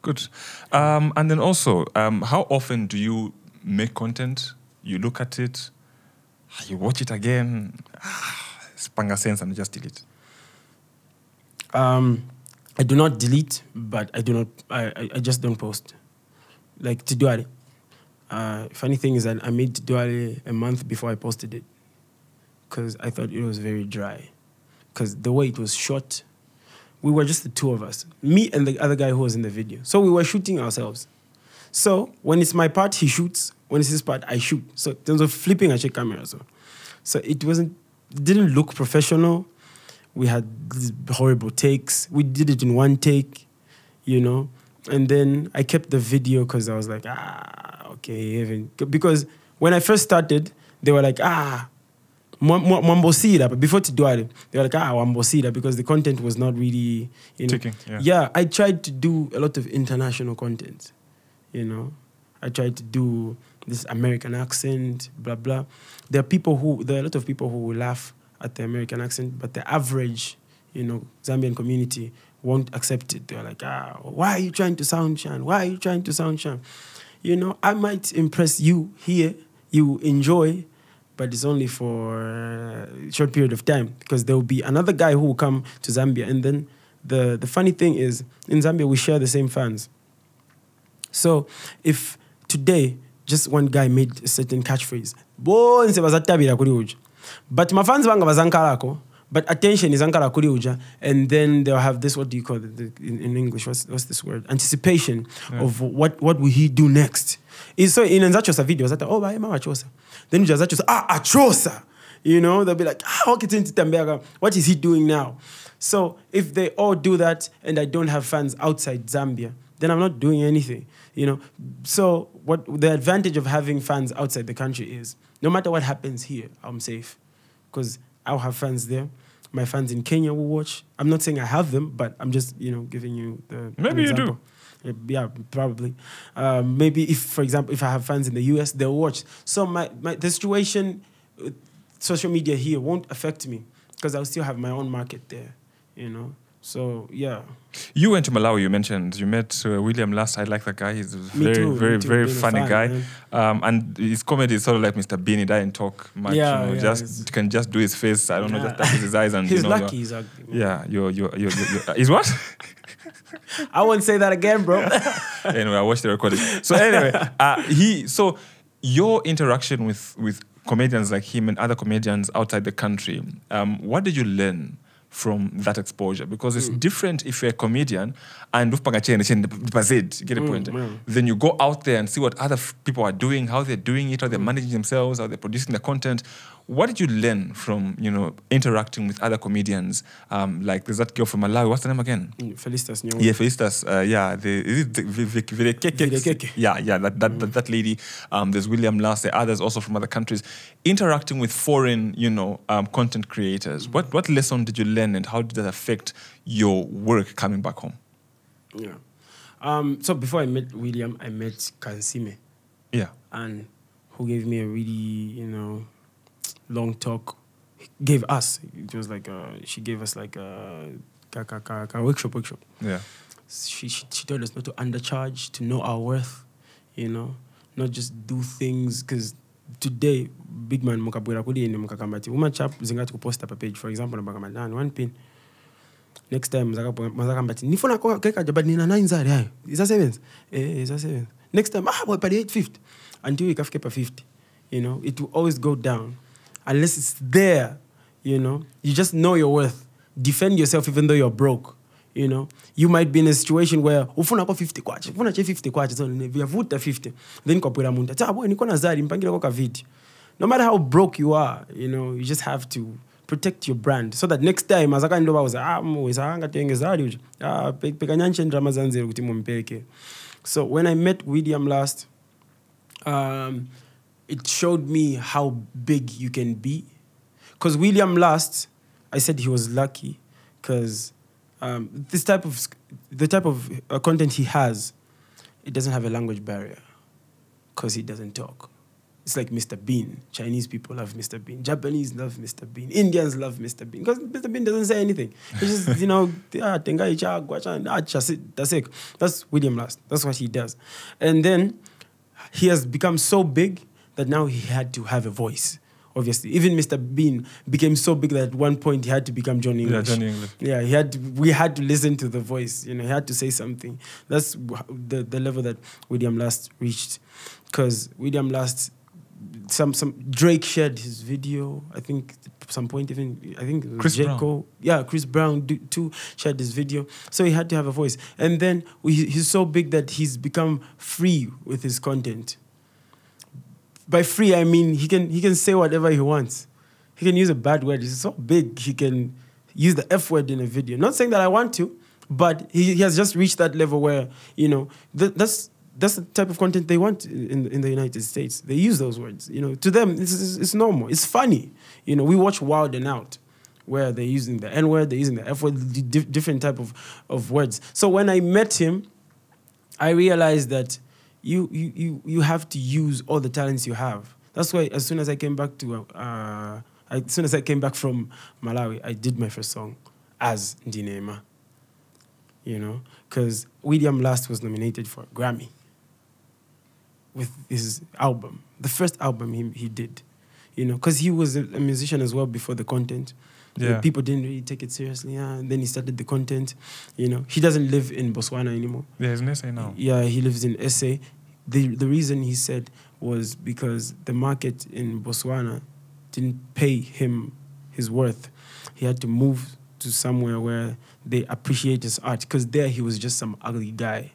Good. Um, and then also, um, how often do you make content? You look at it, you watch it again, ah, spanga sense, and just delete. Um, I do not delete, but I do not. I, I, just don't post. Like Tidwale. Uh, funny thing is that I made Tidwale a month before I posted it, because I thought it was very dry, because the way it was shot, we were just the two of us, me and the other guy who was in the video. So we were shooting ourselves. So when it's my part, he shoots. When it's his part, I shoot. So in terms of flipping, I check camera. So, so it wasn't. It didn't look professional. We had these horrible takes. We did it in one take, you know. And then I kept the video because I was like, ah, okay, even because when I first started, they were like, ah, Mwambosira. But before Tidwale, they were like, ah, Wambosira, because the content was not really, you know. Ticking, yeah. yeah, I tried to do a lot of international content, you know. I tried to do this American accent, blah blah. There are people who there are a lot of people who will laugh at the American accent, but the average, you know, Zambian community won't accept it. They're like, ah, why are you trying to sound Shan? Why are you trying to sound Shan? You know, I might impress you here, you enjoy, but it's only for a short period of time because there will be another guy who will come to Zambia, and then the the funny thing is in Zambia we share the same fans. So if today just one guy made a certain catchphrase, bonse bazatabira kuri uja. But mafans banga bazankalako, but attention is ankala kuri uja, and then they'll have this, what do you call it the- in, in English? What's, what's this word? Anticipation of what, what will he do next. Is so in Nzachosa video, zata, oh, bye, mama chosa. Then uja Zachosa, ah, achosa. You know, they'll be like, ah, okay, Tinti Tambega, what is he doing now? So if they all do that and I don't have fans outside Zambia, then I'm not doing anything, you know. So what the advantage of having fans outside the country is, no matter what happens here, I'm safe, because I'll have fans there. My fans in Kenya will watch. I'm not saying I have them, but I'm just you know giving you the Maybe you do. Yeah, probably. Um, maybe if, for example, if I have fans in the US, they'll watch. So my, my the situation, social media here won't affect me because I'll still have my own market there, you know. So yeah, You went to Malawi. You mentioned you met uh, William Last. I like that guy. He's a very, too, very, very funny fan, guy. man. Um, and his comedy is sort of like Mr. Bean. He doesn't talk much. Yeah, you know, yeah, just can just do his face. I don't know, just Yeah. touch his eyes and he's you know, lucky. He's ugly. Yeah, you're, you're, you're, you're, you're is what? I won't say that again, bro. anyway, I watched the recording. So anyway, uh, he so your interaction with with comedians like him and other comedians outside the country, um, what did you learn from that exposure? Because Hmm. it's different if you're a comedian and ufpanga chene chene bazed, you get Hmm, a point. yeah. Then you go out there and see what other f- people are doing, how they're doing it, how Hmm. they're managing themselves, how they're producing the content. What did you learn from you know interacting with other comedians? Um, like there's that girl from Malawi. What's the name again? Felicitas Nyong'o. Yeah, Felicitas. Uh, yeah, the, is it the, the, the, the. Yeah, yeah, that that, that, that lady. Um, there's William Last. There are others also from other countries. Interacting with foreign, you know, um, content creators. What what lesson did you learn, and how did that affect your work coming back home? Yeah. Um, so before I met William, I met Kansiime, Yeah. and who gave me a really, you know, long talk. Gave us. It was like uh she gave us like a, ka- ka- workshop, workshop. Yeah. She, she she told us not to undercharge, to know our worth, you know, not just do things because today big man mukabwera kuli ine mukagamba ti umachap zingati kuposta pa page for example nabagamba nani one pin next time mazakamba ti nifuna kekaja but nina nine zari hayo isasebenza eh isasebenza next time ah boy pali 850 until ikafike pa 50 you know it will always go down unless it's there you know. You just know your worth. Defend yourself even though you're broke you know. You might be in a situation where ufuna kwa 50 kwache, ufuna che 50 kwache, so vyavuta 50 then kwapwera muntu ati ah boy niko na zari mpangile kwa kaviti. no matter how broke you are you know you just have to protect your brand so that next time azakandi bauza ah mweza anga tenge zari uja ah pe- pekanyanche ndrama zanzere kuti mumpereke so when i met william last um, it showed me how big you can be. Because William Last, I said he was lucky because um, this type of the type of uh, content he has, it doesn't have a language barrier because he doesn't talk. It's like Mr. Bean. Chinese people love Mr. Bean. Japanese love Mr. Bean. Indians love Mr. Bean because Mr. Bean doesn't say anything. He just, you know, ah, that's it. That's William Last. That's what he does. And then he has become so big that now he had to have a voice. Obviously, even Mr. Bean became so big that at one point he had to become Johnny Yeah, English. English. Yeah, he had. To, we had to listen to the voice. You know, he had to say something. That's the the level that William Last reached, because William Last, some some Drake shared his video. I think at some point even I think Chris. Brown. Yeah, Chris Brown do, too shared his video. So he had to have a voice. And then we, he's so big that he's become free with his content. By free, I mean he can he can say whatever he wants. He can use a bad word. He's so big he can use the F word in a video. Not saying that I want to, but he, he has just reached that level where you know th- that's that's the type of content they want in in the United States. They use those words. You know, to them it's, it's, it's normal. It's funny. You know, we watch Wild and Out where they're using the N word, they're using the F word, di- different type of, of words. So when I met him, I realized that you, you, you, you have to use all the talents you have. That's why as soon as I came back to, uh, as soon as I came back from Malawi, I did my first song as Ndine Emma. You know, because William Last was nominated for a Grammy with his album, the first album he, he did. You know, because he was a musician as well before the content. Yeah. people didn't really take it seriously. Yeah, and then he started the content. You know, he doesn't live in Botswana anymore. There's an essay now. Yeah, he lives in SA. The the reason he said was because the market in Botswana didn't pay him his worth. He had to move to somewhere where they appreciate his art because there he was just some ugly guy.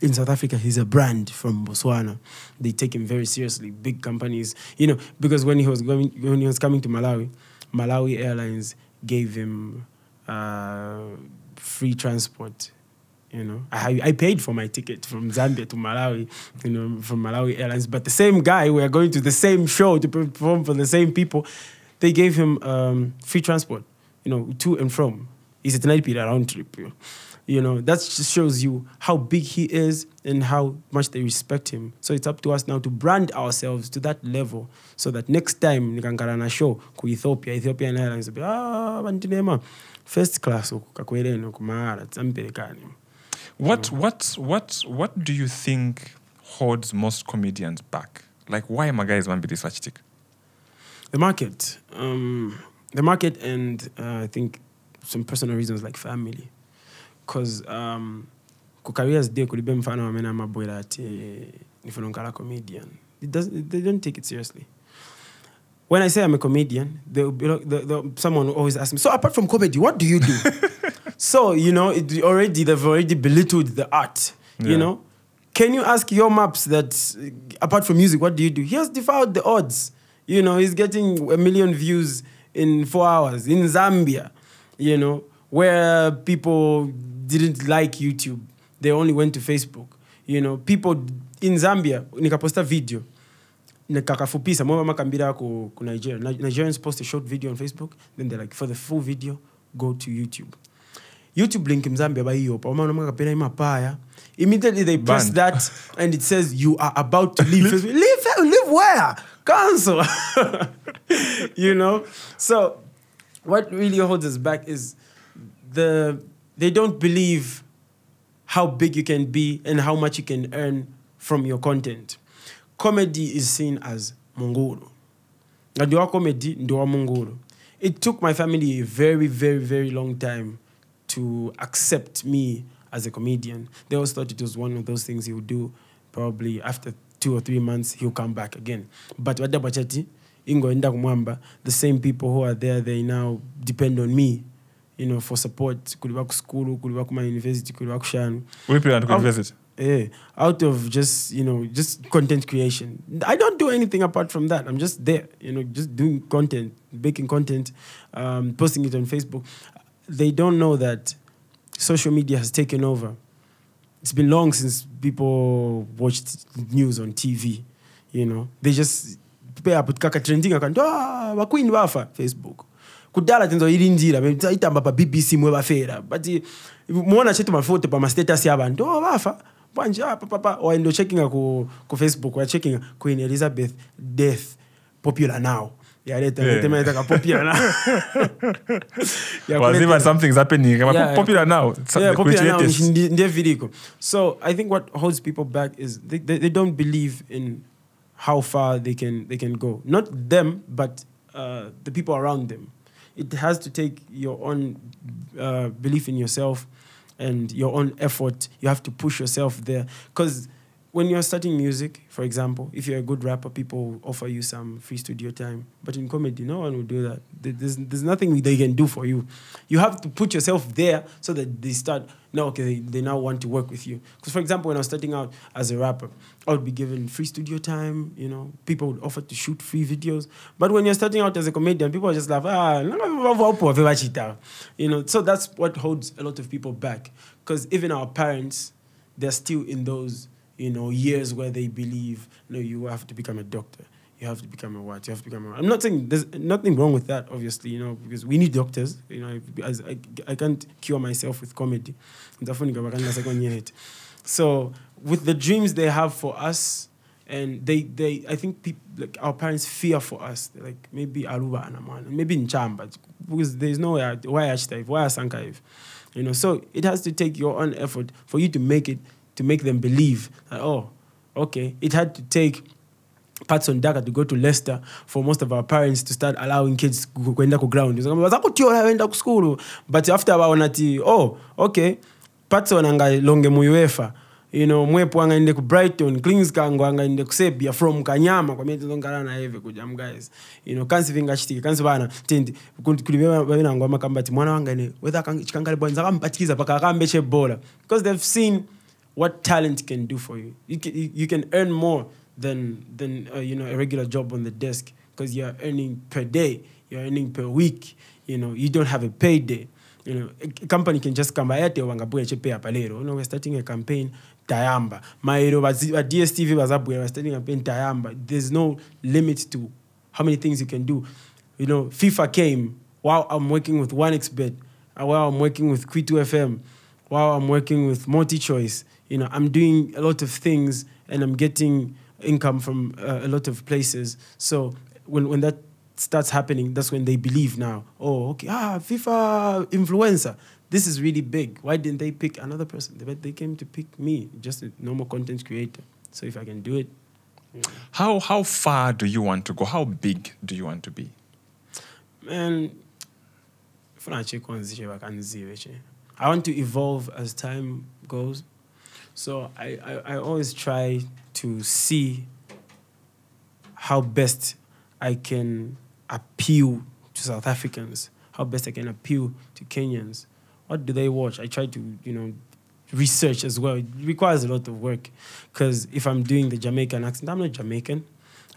In South Africa, he's a brand from Botswana. They take him very seriously. Big companies, you know, because when he was going, when he was coming to Malawi, Malawi Airlines gave him uh, free transport you know, I, I paid for my ticket from Zambia to Malawi, you know, from Malawi Airlines. But the same guy, we are going to the same show to perform for the same people. They gave him um, free transport, you know, to and from. It's a 90 period round trip. You know. You know, that just shows you how big he is and how much they respect him. So it's up to us now to brand ourselves to that level so that next time nikankala na show ku Ethiopia, Ethiopian Airlines, will be, ah, bantinema, first class uku kakwereno kumahara tsamperekani. What what what what do you think holds most comedians back? Like why am I guys to be this artistic? The market, um, the market, and uh, I think some personal reasons like family, because um, ku careers day kulibe mfano wamena mabwera ati nifunonkala comedian. It they don't take it seriously. When I say I'm a comedian, they'll be like, the, the, someone always ask me, so apart from comedy, what do you do? so, you know, it already, they've already belittled the art, Yeah. you know? Can you ask your maps that apart from music, what do you do? He has defied the odds. You know, he's getting a million views in four hours in Zambia, you know, where people didn't like YouTube. They only went to Facebook. You know, people in Zambia, nikaposta video, nikakafupisa mwe makambira ku, ku Nigeria. Nigerians post a short video on Facebook, then they're like, for the full video, go to YouTube. YouTube link mzambia baiyopa akapera imapaya immediately they press that and it says you are about to leave leave, leave where cancel you know so what really holds us back is the they don't believe how big you can be and how much you can earn from your content. Comedy is seen as munguru. ngati comedy ndi munguru. it took my family a very very very long time to accept me as a comedian. They always thought it was one of those things he would do. Probably after two or three months he'll come back again. But wadabwa chati ingoenda kumwamba the same people who are there they now depend on me you know for support kuli ku school kuli ku university kuli kushanu Ulipira to Oh. visit. yeah, out of just you know just content creation. I don't do anything apart from that. I'm just there, you know, just doing content, making content, um, posting it on Facebook. They don't know that social media has taken over. It's been long since people watched news on TV. You know, they just pay up kaka trending akanto ah vakwini vafa Facebook kudala tinzoilindira itamba pa bbc mwe vafera but eh, muona chetu mafoto pa mastatus ya vantu oh vafa bwanje ah, papapa waendo checkinga ku, ku facebook wacheckinga queen elizabeth death popular now. Yaleta Yeah. yeah. ka popular now. Ya Well, kuleta- even something's happening. I'm Yeah, popular now. So yeah, the popular now creators- ndi- ndiye viriko so i think what holds people back is they, they, they don't believe in how far they can they can go. Not them but uh, the people around them it has to take your own uh, belief in yourself and your own effort. You have to push yourself there. Because when you're starting music for example if you're a good rapper people offer you some free studio time. But in comedy no one will do that. There's, there's nothing they can do for you. You have to put yourself there so that they start no okay they, they now want to work with you. Because for example when i was starting out as a rapper i would be given free studio time you know. People would offer to shoot free videos. But when you're starting out as a comedian people are just like ah you know. So that's what holds a lot of people back. Because even our parents they're still in those you know years where they believe no you have to become a doctor. You have to become a what? You have to become a i'm not saying there's nothing wrong with that obviously you know because we need doctors you know as i, I can't cure myself with comedy. So with the dreams they have for us and they they i think people like our parents fear for us. They're like maybe aruba anamana maybe in chamba because there's no way why ashtaif why asankaiv you know so it has to take your own effort for you to make it to make them believe that, oh okay it had to take Patson Daka to go to Leicester for most of our parents to start allowing kids kwenda ku ground. Vazakutyora vaenda ku school? But after waona ti oh okay Patson angalonge mu UEFA. You know mwepo angaende ku brighton clings kango angaende ku serbia from kanyama. Kwamene na eve kuja guys you know kansi vingachitike kansi bana tindi kuti veve- vavenango amakamba ati mwana wangane whether chikangale bwanza kampatikiza paka akambe chebola because they've seen what talent can do for you. You can, you can earn more than than uh, you know a regular job on the desk because you're earning per day, you're earning per week. You know, you don't have a payday. You know, a, company can just come by lero. You know, we're starting a campaign tayamba. Maero wa DSTV bazabuya we're starting a campaign tayamba. There's no limit to how many things you can do. You know, FIFA came while I'm working with OneXBet, uh, while I'm working with Quitu FM, while I'm working with multi choice, you know, I'm doing a lot of things and I'm getting income from uh, a lot of places. So when, when that starts happening, that's when they believe now, oh, okay, ah, FIFA influencer, this is really big. Why didn't they pick another person? But they came to pick me, just a normal content creator. So if I can do it, How how far do you want to go? How big do you want to be? man, funa chikwanzishe vakanzive che i want to evolve as time goes so I, I, I always try to see how best i can appeal to south africans how best i can appeal to kenyans what do they watch i try to you know research as well it requires a lot of work because if i'm doing the jamaican accent i'm not jamaican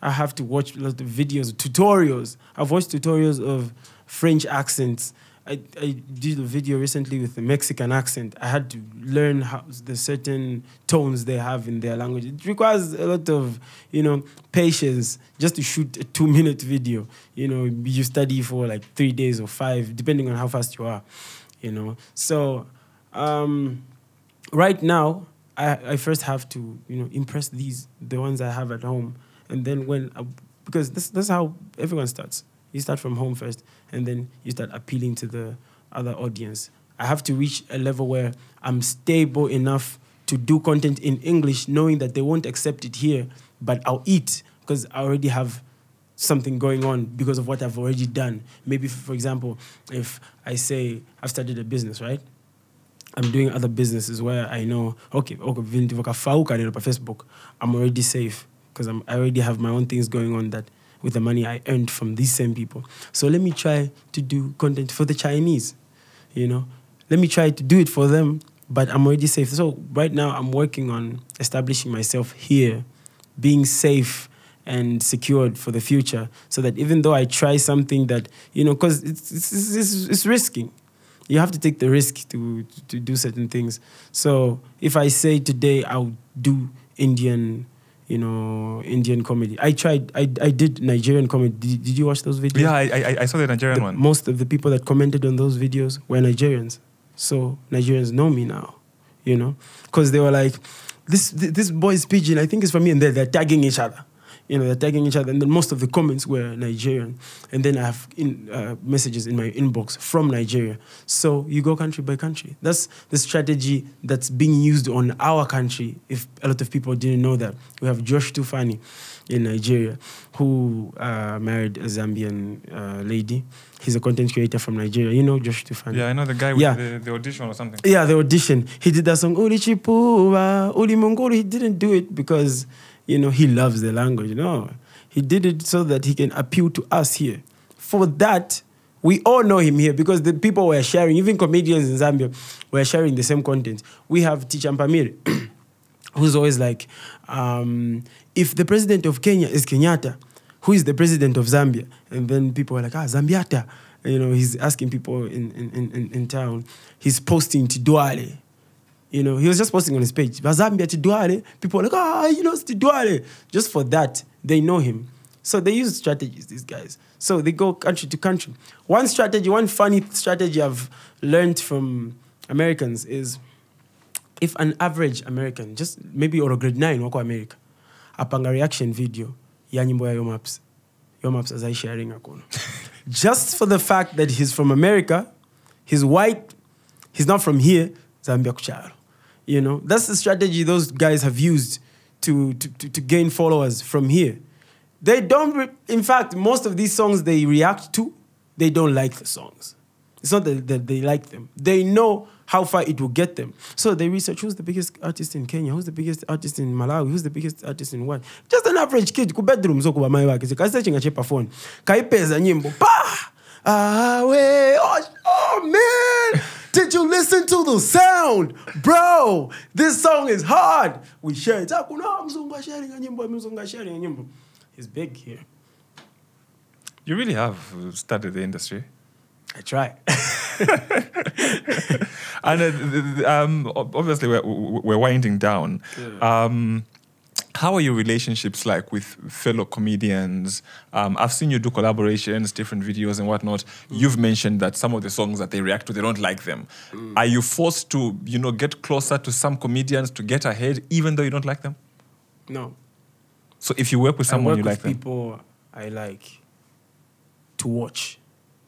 I have to watch a lot of videos, tutorials. I've watched tutorials of French accents. I, I did a video recently with a Mexican accent. I had to learn how the certain tones they have in their language. It requires a lot of, you know, patience just to shoot a two-minute video. You know, you study for like three days or five, depending on how fast you are. You know, so um, right now I, I first have to you know impress these the ones I have at home and then when I, because this that's how everyone starts you start from home first and then you start appealing to the other audience I have to reach a level where I'm stable enough to do content in English knowing that they won't accept it here but I'll eat because I already have something going on because of what I've already done. Maybe, for example, if I say I've started a business, right? I'm doing other businesses where I know, okay, okay, Facebook, I'm already safe because I already have my own things going on that with the money I earned from these same people. So let me try to do content for the Chinese, you know. Let me try to do it for them, but I'm already safe. So right now I'm working on establishing myself here, being safe and secured for the future so that even though I try something that, you know, because it's, it's, it's, it's risking you have to take the risk to to do certain things. So if I say today I'll do Indian, you know, Indian comedy, I tried. I I did Nigerian comedy. Did, did you watch those videos? Yeah, I I, I saw the Nigerian The- one. Most of the people that commented on those videos were Nigerians. So Nigerians know me now, you know, because they were like, this this boy is pidgin. I think it's from me, and they're, they're tagging each other. You know, they're tagging each other, and then most of the comments were Nigerian. And then I have in, uh, messages in my inbox from Nigeria. So you go country by country. That's the strategy that's being used on our country. If a lot of people didn't know that, we have Josh2funny in Nigeria who uh, married a Zambian uh, lady. He's a content creator from Nigeria. You know Josh2funny? Yeah, I know the guy with Yeah. the, the audition or something. Yeah, the audition. He did that song, Uli Chipua, Uli Mongoli. He didn't do it because, you know, he loves the language. No. He did it so that he can appeal to us here. For that, we all know him here because the people were sharing, even comedians in Zambia were sharing the same content. We have Teacher Mpamire, who's always like, um, if the president of Kenya is Kenyatta, who is the president of Zambia? And then people are like, ah, Zambiata. You know, he's asking people in, in, in, in town. He's posting to Duale. You know, he was just posting on his page. But Zambia to Duale. People are like, ah, you know, it's to Duale. Just for that, they know him. So they use strategies, these guys. So they go country to country. One strategy, one funny strategy I've learned from Americans is if an average American, just maybe or a grade 9 wako America, apanga reaction video ya nyimbo ya Yo Maps. Yomaps as I sharing akono. just for the fact that he's from America, he's white, he's not from here, Zambia kucharo. You know, that's the strategy those guys have used to, to, to, to gain followers from here. They don't, re- in fact, most of these songs they react to, they don't like the songs. It's not that, that they like them. They know how far it will get them. So they research who's the biggest artist in Kenya, who's the biggest artist in Malawi, who's the biggest artist in what. Just an average kid ku bedroom so kuba mai wake kasechinga chepa phone kaipeza nyimbo pa ah we oh, oh man did you listen to the sound? Bro this song is hard. We share it kuna mzungu sharing nyimbo mzungu sharing nyimbo. He's big here. You really have studied the industry. I try. And uh, um, obviously, we're, we're winding down. Um, how are your relationships like with fellow comedians? Um, I've seen you do collaborations, different videos, and whatnot. You've mentioned that some of the songs that they react to, they don't like them. Are you forced to, you know, get closer to some comedians to get ahead, even though you don't like them? no So if you work with someone I work you with like them, people I like to watch,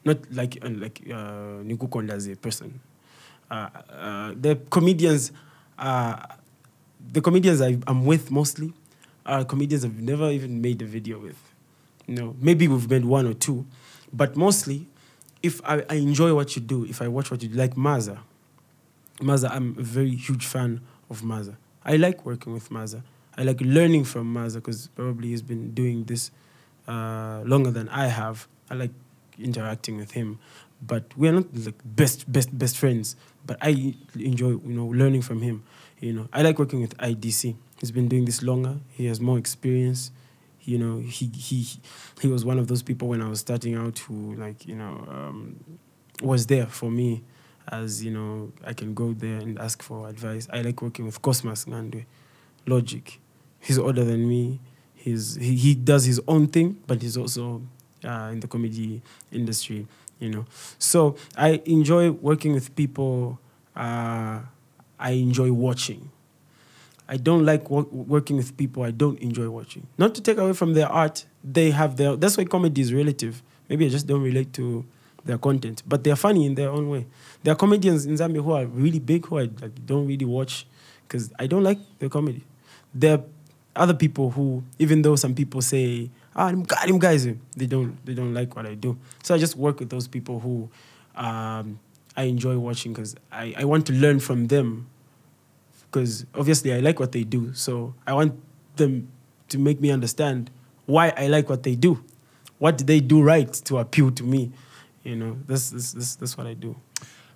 not like uh, like uh, Nikukonda as a person. Uh, uh, the comedians, uh, the comedians I, I'm with mostly are comedians I've never even made a video with. You know, maybe we've made one or two, but mostly, if I, I enjoy what you do, if I watch what you do, like Maza, Maza, I'm a very huge fan of Maza. I like working with Maza. I like learning from Maza because probably he's been doing this uh, longer than I have. I like interacting with him, but we're not like best, best, best friends. But I enjoy, you know, learning from him. You know, I like working with IDC. He's been doing this longer. He has more experience. You know, he he he was one of those people when I was starting out who like you know um, was there for me as you know I can go there and ask for advice. I like working with Cosmas Ngandwe, Logic. He's older than me. He's he, he does his own thing, but he's also uh, in the comedy industry. You know, so I enjoy working with people. Uh, I enjoy watching. I don't like wo- working with people I don't enjoy watching. Not to take away from their art, they have their. That's why comedy is relative. Maybe I just don't relate to their content, but they're funny in their own way. There are comedians in Zambia who are really big who I like, don't really watch because I don't like their comedy. There are other people who, even though some people say ah, them guy- them guys, eh, they don't they don't like what I do. So I just work with those people who um, I enjoy watching because I, I want to learn from them. Because obviously I like what they do, so I want them to make me understand why I like what they do. What did they do right to appeal to me? You know, that's that's that's, that's what I do.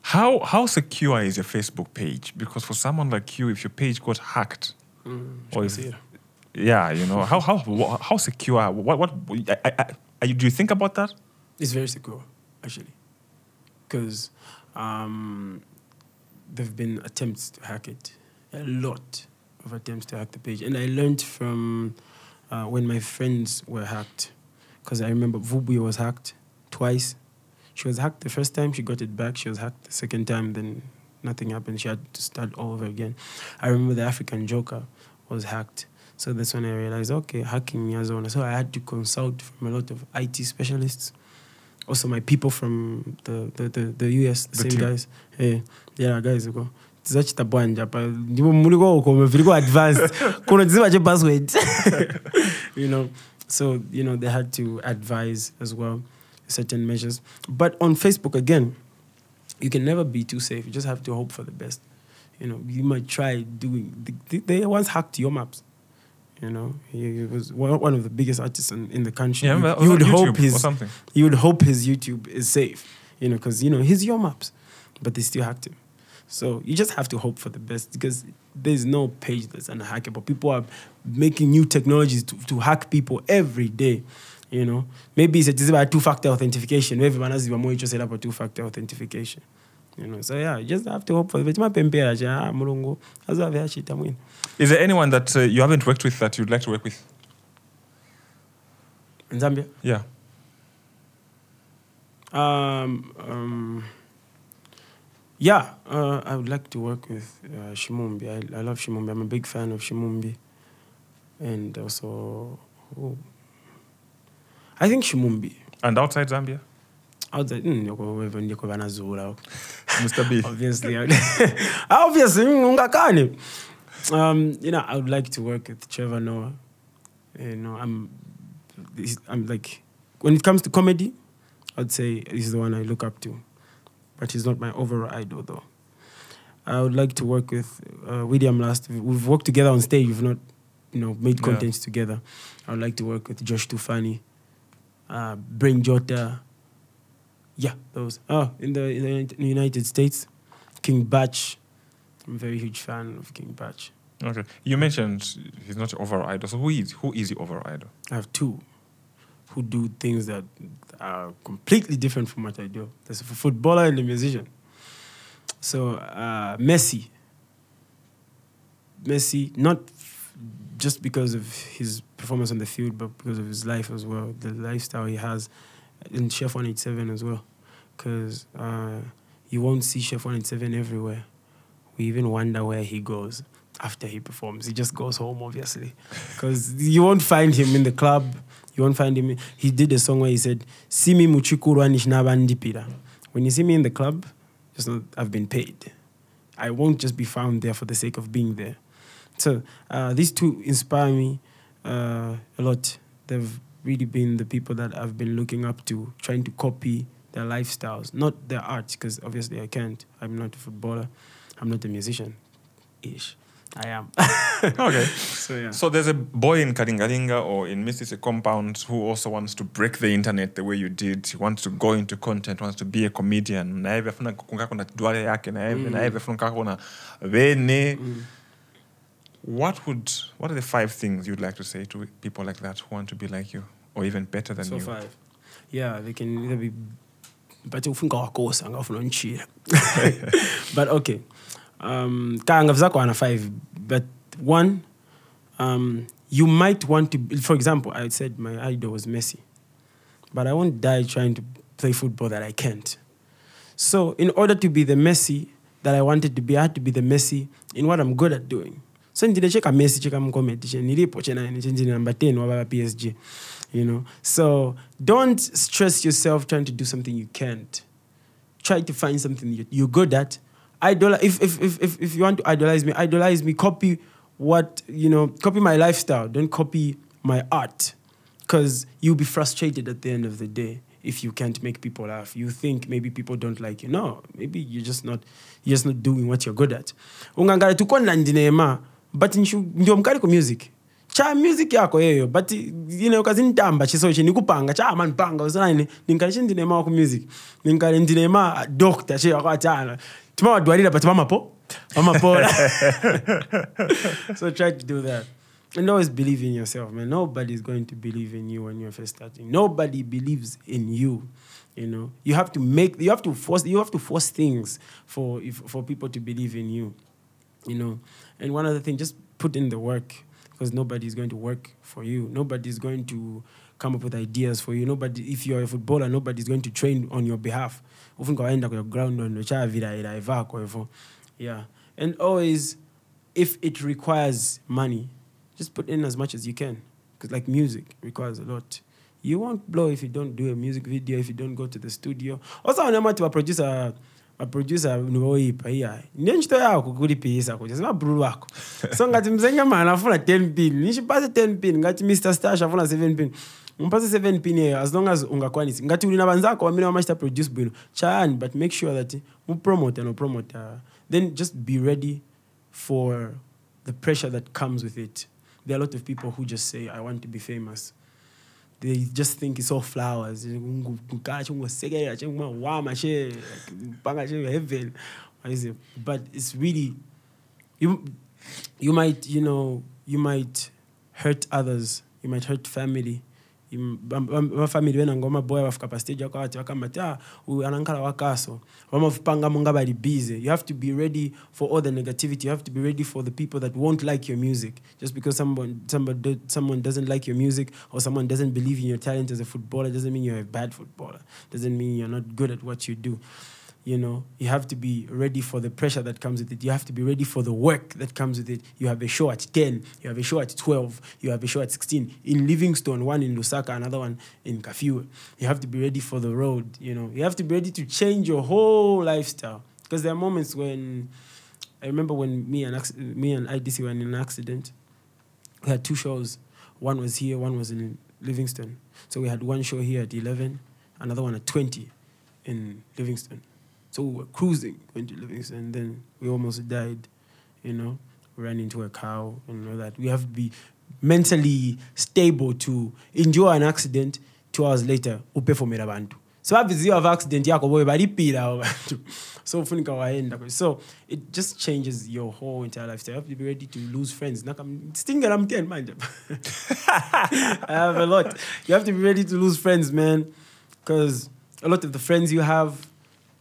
How how secure is your Facebook page? Because for someone like you, if your page got hacked, or if, yeah, you know how how how secure? What what I, I, I, are you- do you think about that? It's very secure, actually, because um, there've been attempts to hack it, a lot of attempts to hack the page, and I learned from uh, when my friends were hacked, because I remember Vubu was hacked twice. She was hacked the first time, she got it back. She was hacked the second time, then nothing happened. She had to start all over again. I remember the African Joker was hacked. So that's when I realized, okay, hacking Yazona. So I had to consult from a lot of IT specialists. Also, my people from the, the, the, the US, the, The same team. guys. Yeah, yeah, guys. Go. Tizachi tabwanja pa ndipo muliko uko viriko advanced. Kuno tiziva chepassword you know so you know they had to advise as well certain measures. But on facebook again you can never be too safe. You just have to hope for the best. You know you might try doing they, once hacked Yo Maps. You know he, was one of the biggest artists in, in the country. Yeah, you, you would hope YouTube his you would hope his YouTube is safe, you know, because you know he's Yo Maps, but they still hacked him. So you just have to hope for the best because there's no page that's unhackable. People are making new technologies to, to hack people every day. You know, maybe it's about two-factor authentication. Everyone has more interested about two-factor authentication. You know, so yeah, you just have to hope for the best. Ah, mulungu azove achita mwini. Is there anyone that uh, you haven't worked with that you'd like to work with? In Zambia. Yeah. Um, um, yeah, uh, I would like to work with uh, Shimumbi. I, I love Shimumbi. I'm a big fan of Shimumbi. And also, who? I think Shimumbi. And outside Zambia? Outside, mm, ndiko- wewe ndiko vanazula. Mr. B. Obviously. Obviously, mm. Um, you know, I would like to work with Trevor Noah. You know, I'm, I'm like, when it comes to comedy, I'd say he's the one I look up to. But he's not my overall idol, though. I would like to work with uh, William Last. We've worked together on stage. We've not, you know, made Yeah. together. I would like to work with Josh2funny, uh, Brain Jotter. Yeah, those. Oh, in the, in the United States, King Bach. I'm a very huge fan of King Bach. Okay. You mentioned he's not your overall idol. So who is who is your overall idol? I have two who do things that are completely different from what I do. There's a footballer and a musician. So uh, Messi, Messi, not f- just because of his performance on the field, but because of his life as well, the lifestyle he has, in Chef 187 as well, because uh, you won't see Chef 187 everywhere. We even wonder where he goes after he performs. He just goes home, obviously, because you won't find him in the club. You won't find him. He did a song where he said, "See me muchikuru anishnabandipira." When you see me in the club, just know I've been paid. I won't just be found there for the sake of being there. So uh, these two inspire me uh, a lot. They've really been the people that I've been looking up to, trying to copy their lifestyles, not their art, because obviously I can't. I'm not a footballer. I'm not a musician. Ish. I am. Okay. so yeah. So there's a boy in Kalingalinga or in Mississippi compound who also wants to break the internet the way you did. He wants to go into content, wants to be a comedian. Na hivi afuna kunga kuna dwale yake na hivi na hivi mm. afuna kuna vene. Mm. What would what are the five things you'd like to say to people like that who want to be like you or even better than so you? five. Yeah, they can either be but ufunga wakosa ngafuna unchira. but okay. Um kanga zako ana five but one um you might want to for example I said my idol was Messi. But I won't die trying to play football that I can't. So in order to be the Messi that I wanted to be, I had to be the Messi in what I'm good at doing. So ndinecheka Messi cheka mkomedi che nilipo chena nichenjini number 10 wa PSG. You know. So don't stress yourself trying to do something you can't. Try to find something you- you're good at. Idol if, if if if if you want to idolize me, idolize me, copy what, you know, copy my lifestyle. Don't copy my art. because you'll be frustrated at the end of the day if you can't make people laugh. You think maybe people don't like you. No, maybe you're just not you're just not doing what you're good at. Ungangala tukona ndinema but ndio mkali ku music. Cha music yako yeyo but you know kazi ntamba chiso chi nikupanga cha man panga usana ninkali ndinema ku music. Ninkali ndinema doctor che akatana. Tuma wadwarira but mama po. Mama po. so try to do that. And always believe in yourself, man. Nobody's going to believe in you when you're first starting. Nobody believes in you. You know, you have to make, you have to force, you have to force things for if, for people to believe in you. You know, and one other thing, just put in the work because nobody's going to work for you. Nobody's going to come up with ideas for you. Nobody, if you're a footballer, nobody's going to train on your behalf. Yeah, and always, if it requires money, just put in as much as you can. Because like music requires a lot. You won't blow if you don't do a music video if you don't go to the studio. Also wanamati waproducer waproducer niwoipa iya ndiyo yako kulipisa kuti simabhulu wako. So ngati mzengemana afuna 10 pin nichipase 10 pin ngati mr stash afuna 7 pin umpase 7 pin yeyo as long as ungakwanisi ngati uli na vanzako wamene wamachita produce bwino chayani but make sure that mupromote nopromote uh, then just be ready for the pressure that comes with it. There are a lot of people who just say, I want to be famous. They just think it's all flowers. But it's really, you, you might, you know, you might hurt others. You might hurt family. Im- bena ngoma boya bafuka pastage vakavati vakambati ah uyu anankhala wakaso. Vamavipanga monga bali busy. You have to be ready for all the negativity. You have to be ready for the people that won't like your music. Just because someone somebody someone doesn't like your music or someone doesn't believe in your talent as a footballer doesn't mean you're a bad footballer. Doesn't mean you're not good at what you do you know you have to be ready for the pressure that comes with it. You have to be ready for the work that comes with it. You have a show at 10 you have a show at 12 you have a show at 16 in livingstone one in lusaka another one in Kafue. You have to be ready for the road you know. You have to be ready to change your whole lifestyle. Because there are moments when i remember when me and me and idc were in an accident. We had two shows. One was here one was in livingstone so we had one show here at 11 another one at 20 in livingstone so we were cruising going to Livingstone, and then we almost died. You know, ran into a cow and all that. We have to be mentally stable to endure an accident. Two hours later, upefomera bantu. So of accident yako boy balipira abo bantu. So ufunika waenda. So it just changes your whole entire lifestyle. You have to be ready to lose friends. Stinger I'm 10 man. I have a lot. You have to be ready to lose friends, man. Because a lot of the friends you have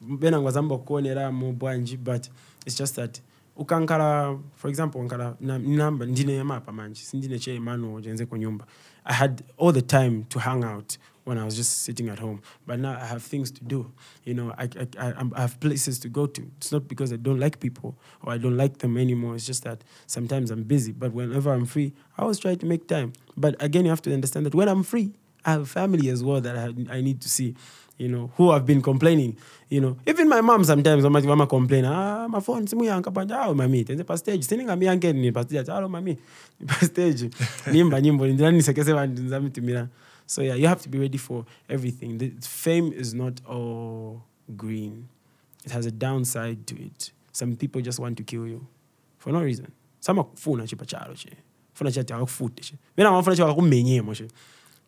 bena ngwazamba kuonera mu bwanji but it's just that ukankala for example nkala namba ndine mapa manje sindine che mano jenze ku nyumba. I had all the time to hang out when i was just sitting at home but now i have things to do. You know i, I, I, I have places to go to. It's not because i don't like people or i don't like them anymore. It's just that sometimes i'm busy but whenever i'm free i always try to make time. But again you have to understand that when i'm free I have family as well that I, I need to see, you know, who have been complaining. You know, even my mom sometimes, I'm mama complain, ah, my phone, simu yanka panja, au mami, tenze pa stage, sini mi yanke ni pa stage, ah, mami, ni pa stage, nimba nyimbo, ndani nisekese wa nzami tumira. So yeah, you have to be ready for everything. The fame is not all green. It has a downside to it. Some people just want to kill you for no reason. Some funa chipa charo che. Funa chati akufute che. Vena mafuna chalo akumenyemo che.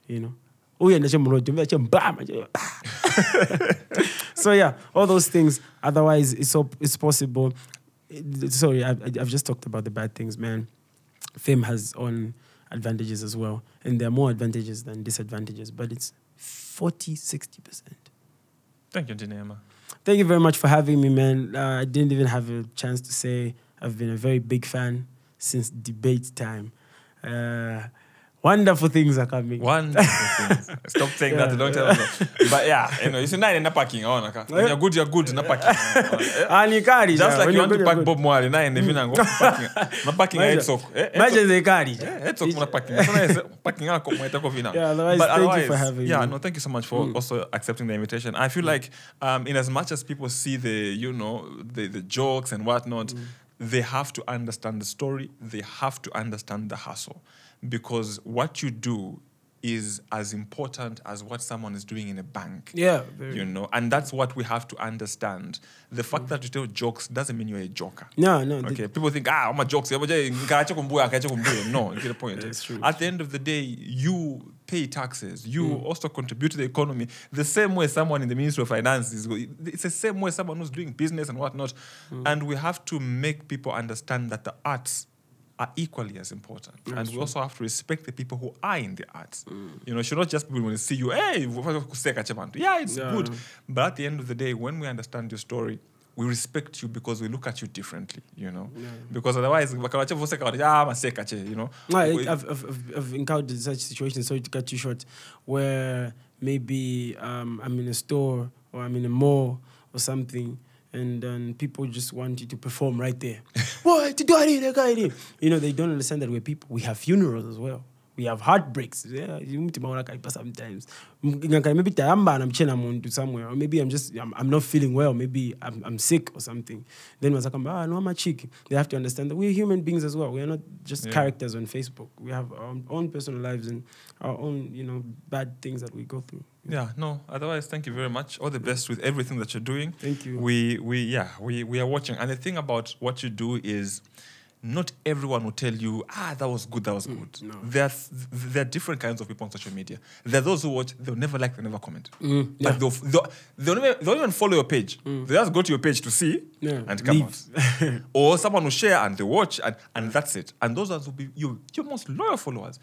You know. Uyenda chemuroti mve chembama che so yeah all those things otherwise it's so it's possible. Sorry I, i've just talked about the bad things man. Fame has own advantages as well and there are more advantages than disadvantages but it's 40 60 percent. Thank you, Ndine Emma. thank you very much for having me man. Uh, i didn't even have a chance to say i've been a very big fan since debate time. Uh, wonderful things are coming Wonderful things. Stop saying yeah. that Don't time ago. But yeah, you know, you see, nine in parking, I want. When you're good, you're good. Na parking. Ah, ni kali Just yeah. like When you want to good, park you're Bob Marley, Nine, in the vinango parking. Na parking Maja. head sock. Eh, ze kali ja. Head sock. Muna parking ako mo itako vina. Yeah, otherwise, But thank you for having yeah, me. Yeah, no, thank you so much for mm. also accepting the invitation. I feel like, um, in as much as people see the, you know, the the jokes and whatnot, Mm. they have to understand the story. They have to understand the hustle, because what you do is as important as what someone is doing in a bank. Yeah, very. You know, and that's what we have to understand. The fact that you tell jokes doesn't mean you're a joker. No, no. the- Okay, people think, ah, I'm a joke. No, you get the point. That's true. At the end of the day, you pay taxes. You Mm. also contribute to the economy. The same way someone in the Ministry of Finance is. It's the same way someone who's doing business and whatnot. Mm. And we have to make people understand that the arts are equally as important. and we also have to respect the people who are in the arts. Mm. You know, it should not just be when they see you, hey, kuseka chemantu." yeah, it's Yeah. good. But at the end of the day, when we understand your story, we respect you because we look at you differently, you know. Because otherwise, wakarache voseka wati, "Ah, maseka che," you know. No, I, We- I've, I've, I've- I've encountered such situations, sorry to cut you short, where maybe um, I'm in a store or I'm in a mall or something, and um, people just want you to perform right there. what? You know, they don't understand that we're people. We have funerals as well. We have heartbreaks. Yeah, umutima unakaipa sometimes. Maybe tayamba namchena muntu somewhere, or maybe I'm just I'm, I'm not feeling well. Maybe I'm, I'm sick or something. Then wasakamba, ah, no, I'm a cheek. They have to understand that we're human beings as well. We are not just Yeah. characters on Facebook. We have our own personal lives and our own, you know, bad things that we go through. Yeah, no. Otherwise, thank you very much. All the best with everything that you're doing. Thank you. We we yeah we we are watching, and the thing about what you do is. Not everyone will tell you, ah, that was good, that was good. Mm, no. There's, there are different kinds of people on social media. There are those who watch, they'll never like, they'll never comment. Mm, yeah. Like they'll, they'll, they'll, even, they'll even follow your page. They just go to your page to see Yeah, and come leave. out. or someone will share and they watch and, and that's it. And those ones will be you, your most loyal followers.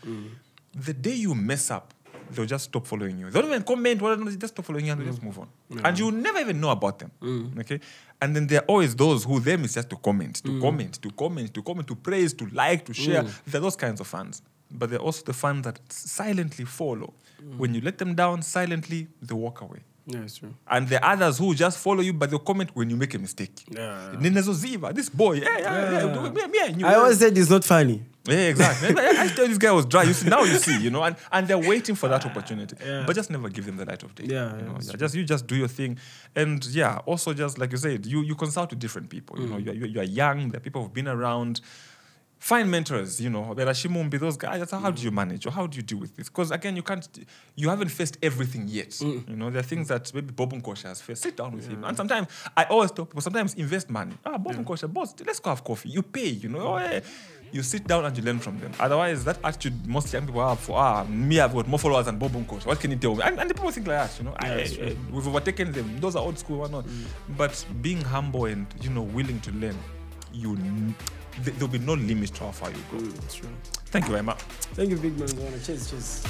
The day you mess up, they'll just stop following you. They don't even comment, whatever, they just stop following you and they just move on. And you'll never even know about them. Okay? And then there are always those who them is just to comment, to mm. comment, to comment, to comment, to praise, to like, to share. Mm. There are those kinds of fans. But there are also the fans that silently follow. Mm. When you let them down silently, they walk away. Yeah, it's true. And the others who just follow you, but they'll comment when you make a mistake. Yeah. Ninezoziva, this boy, yeah, yeah, yeah. Yeah. Me, me and you, I always said it's not funny. yeah, exactly. I, I tell this guy was dry. You see, now you see, you know, and, and they're waiting for that opportunity. Yeah. But just never give them the light of day. Yeah, you know, yeah, just you just do your thing, and yeah, also just like you said, you you consult with different people. You know, Mm. you are, you are young. There are people who've been around. Find mentors, you know, Berashimumbi, those guys. That's how do you manage or how do you deal with this? Because again, you can't, you haven't faced everything yet. Mm. You know, there are things that maybe Bob Nkosha has faced. Sit down with him. And sometimes I always tell people, sometimes invest money. Ah, Bob Nkosha, boss, let's go have coffee. You pay, you know. Oh, yeah. You sit down and you learn from them. Otherwise, that attitude most young people have for, ah, me, I've got more followers than Bob Nkosha. What can you tell me? And, and the people think like that, you know. Yeah, I- I- we've overtaken them. Those are old school, whatnot. But being humble and, you know, willing to learn, you, th- there'll be no limit to how far you go. Mm, true. Thank you very much. Thank you, big man. Cheers, cheers.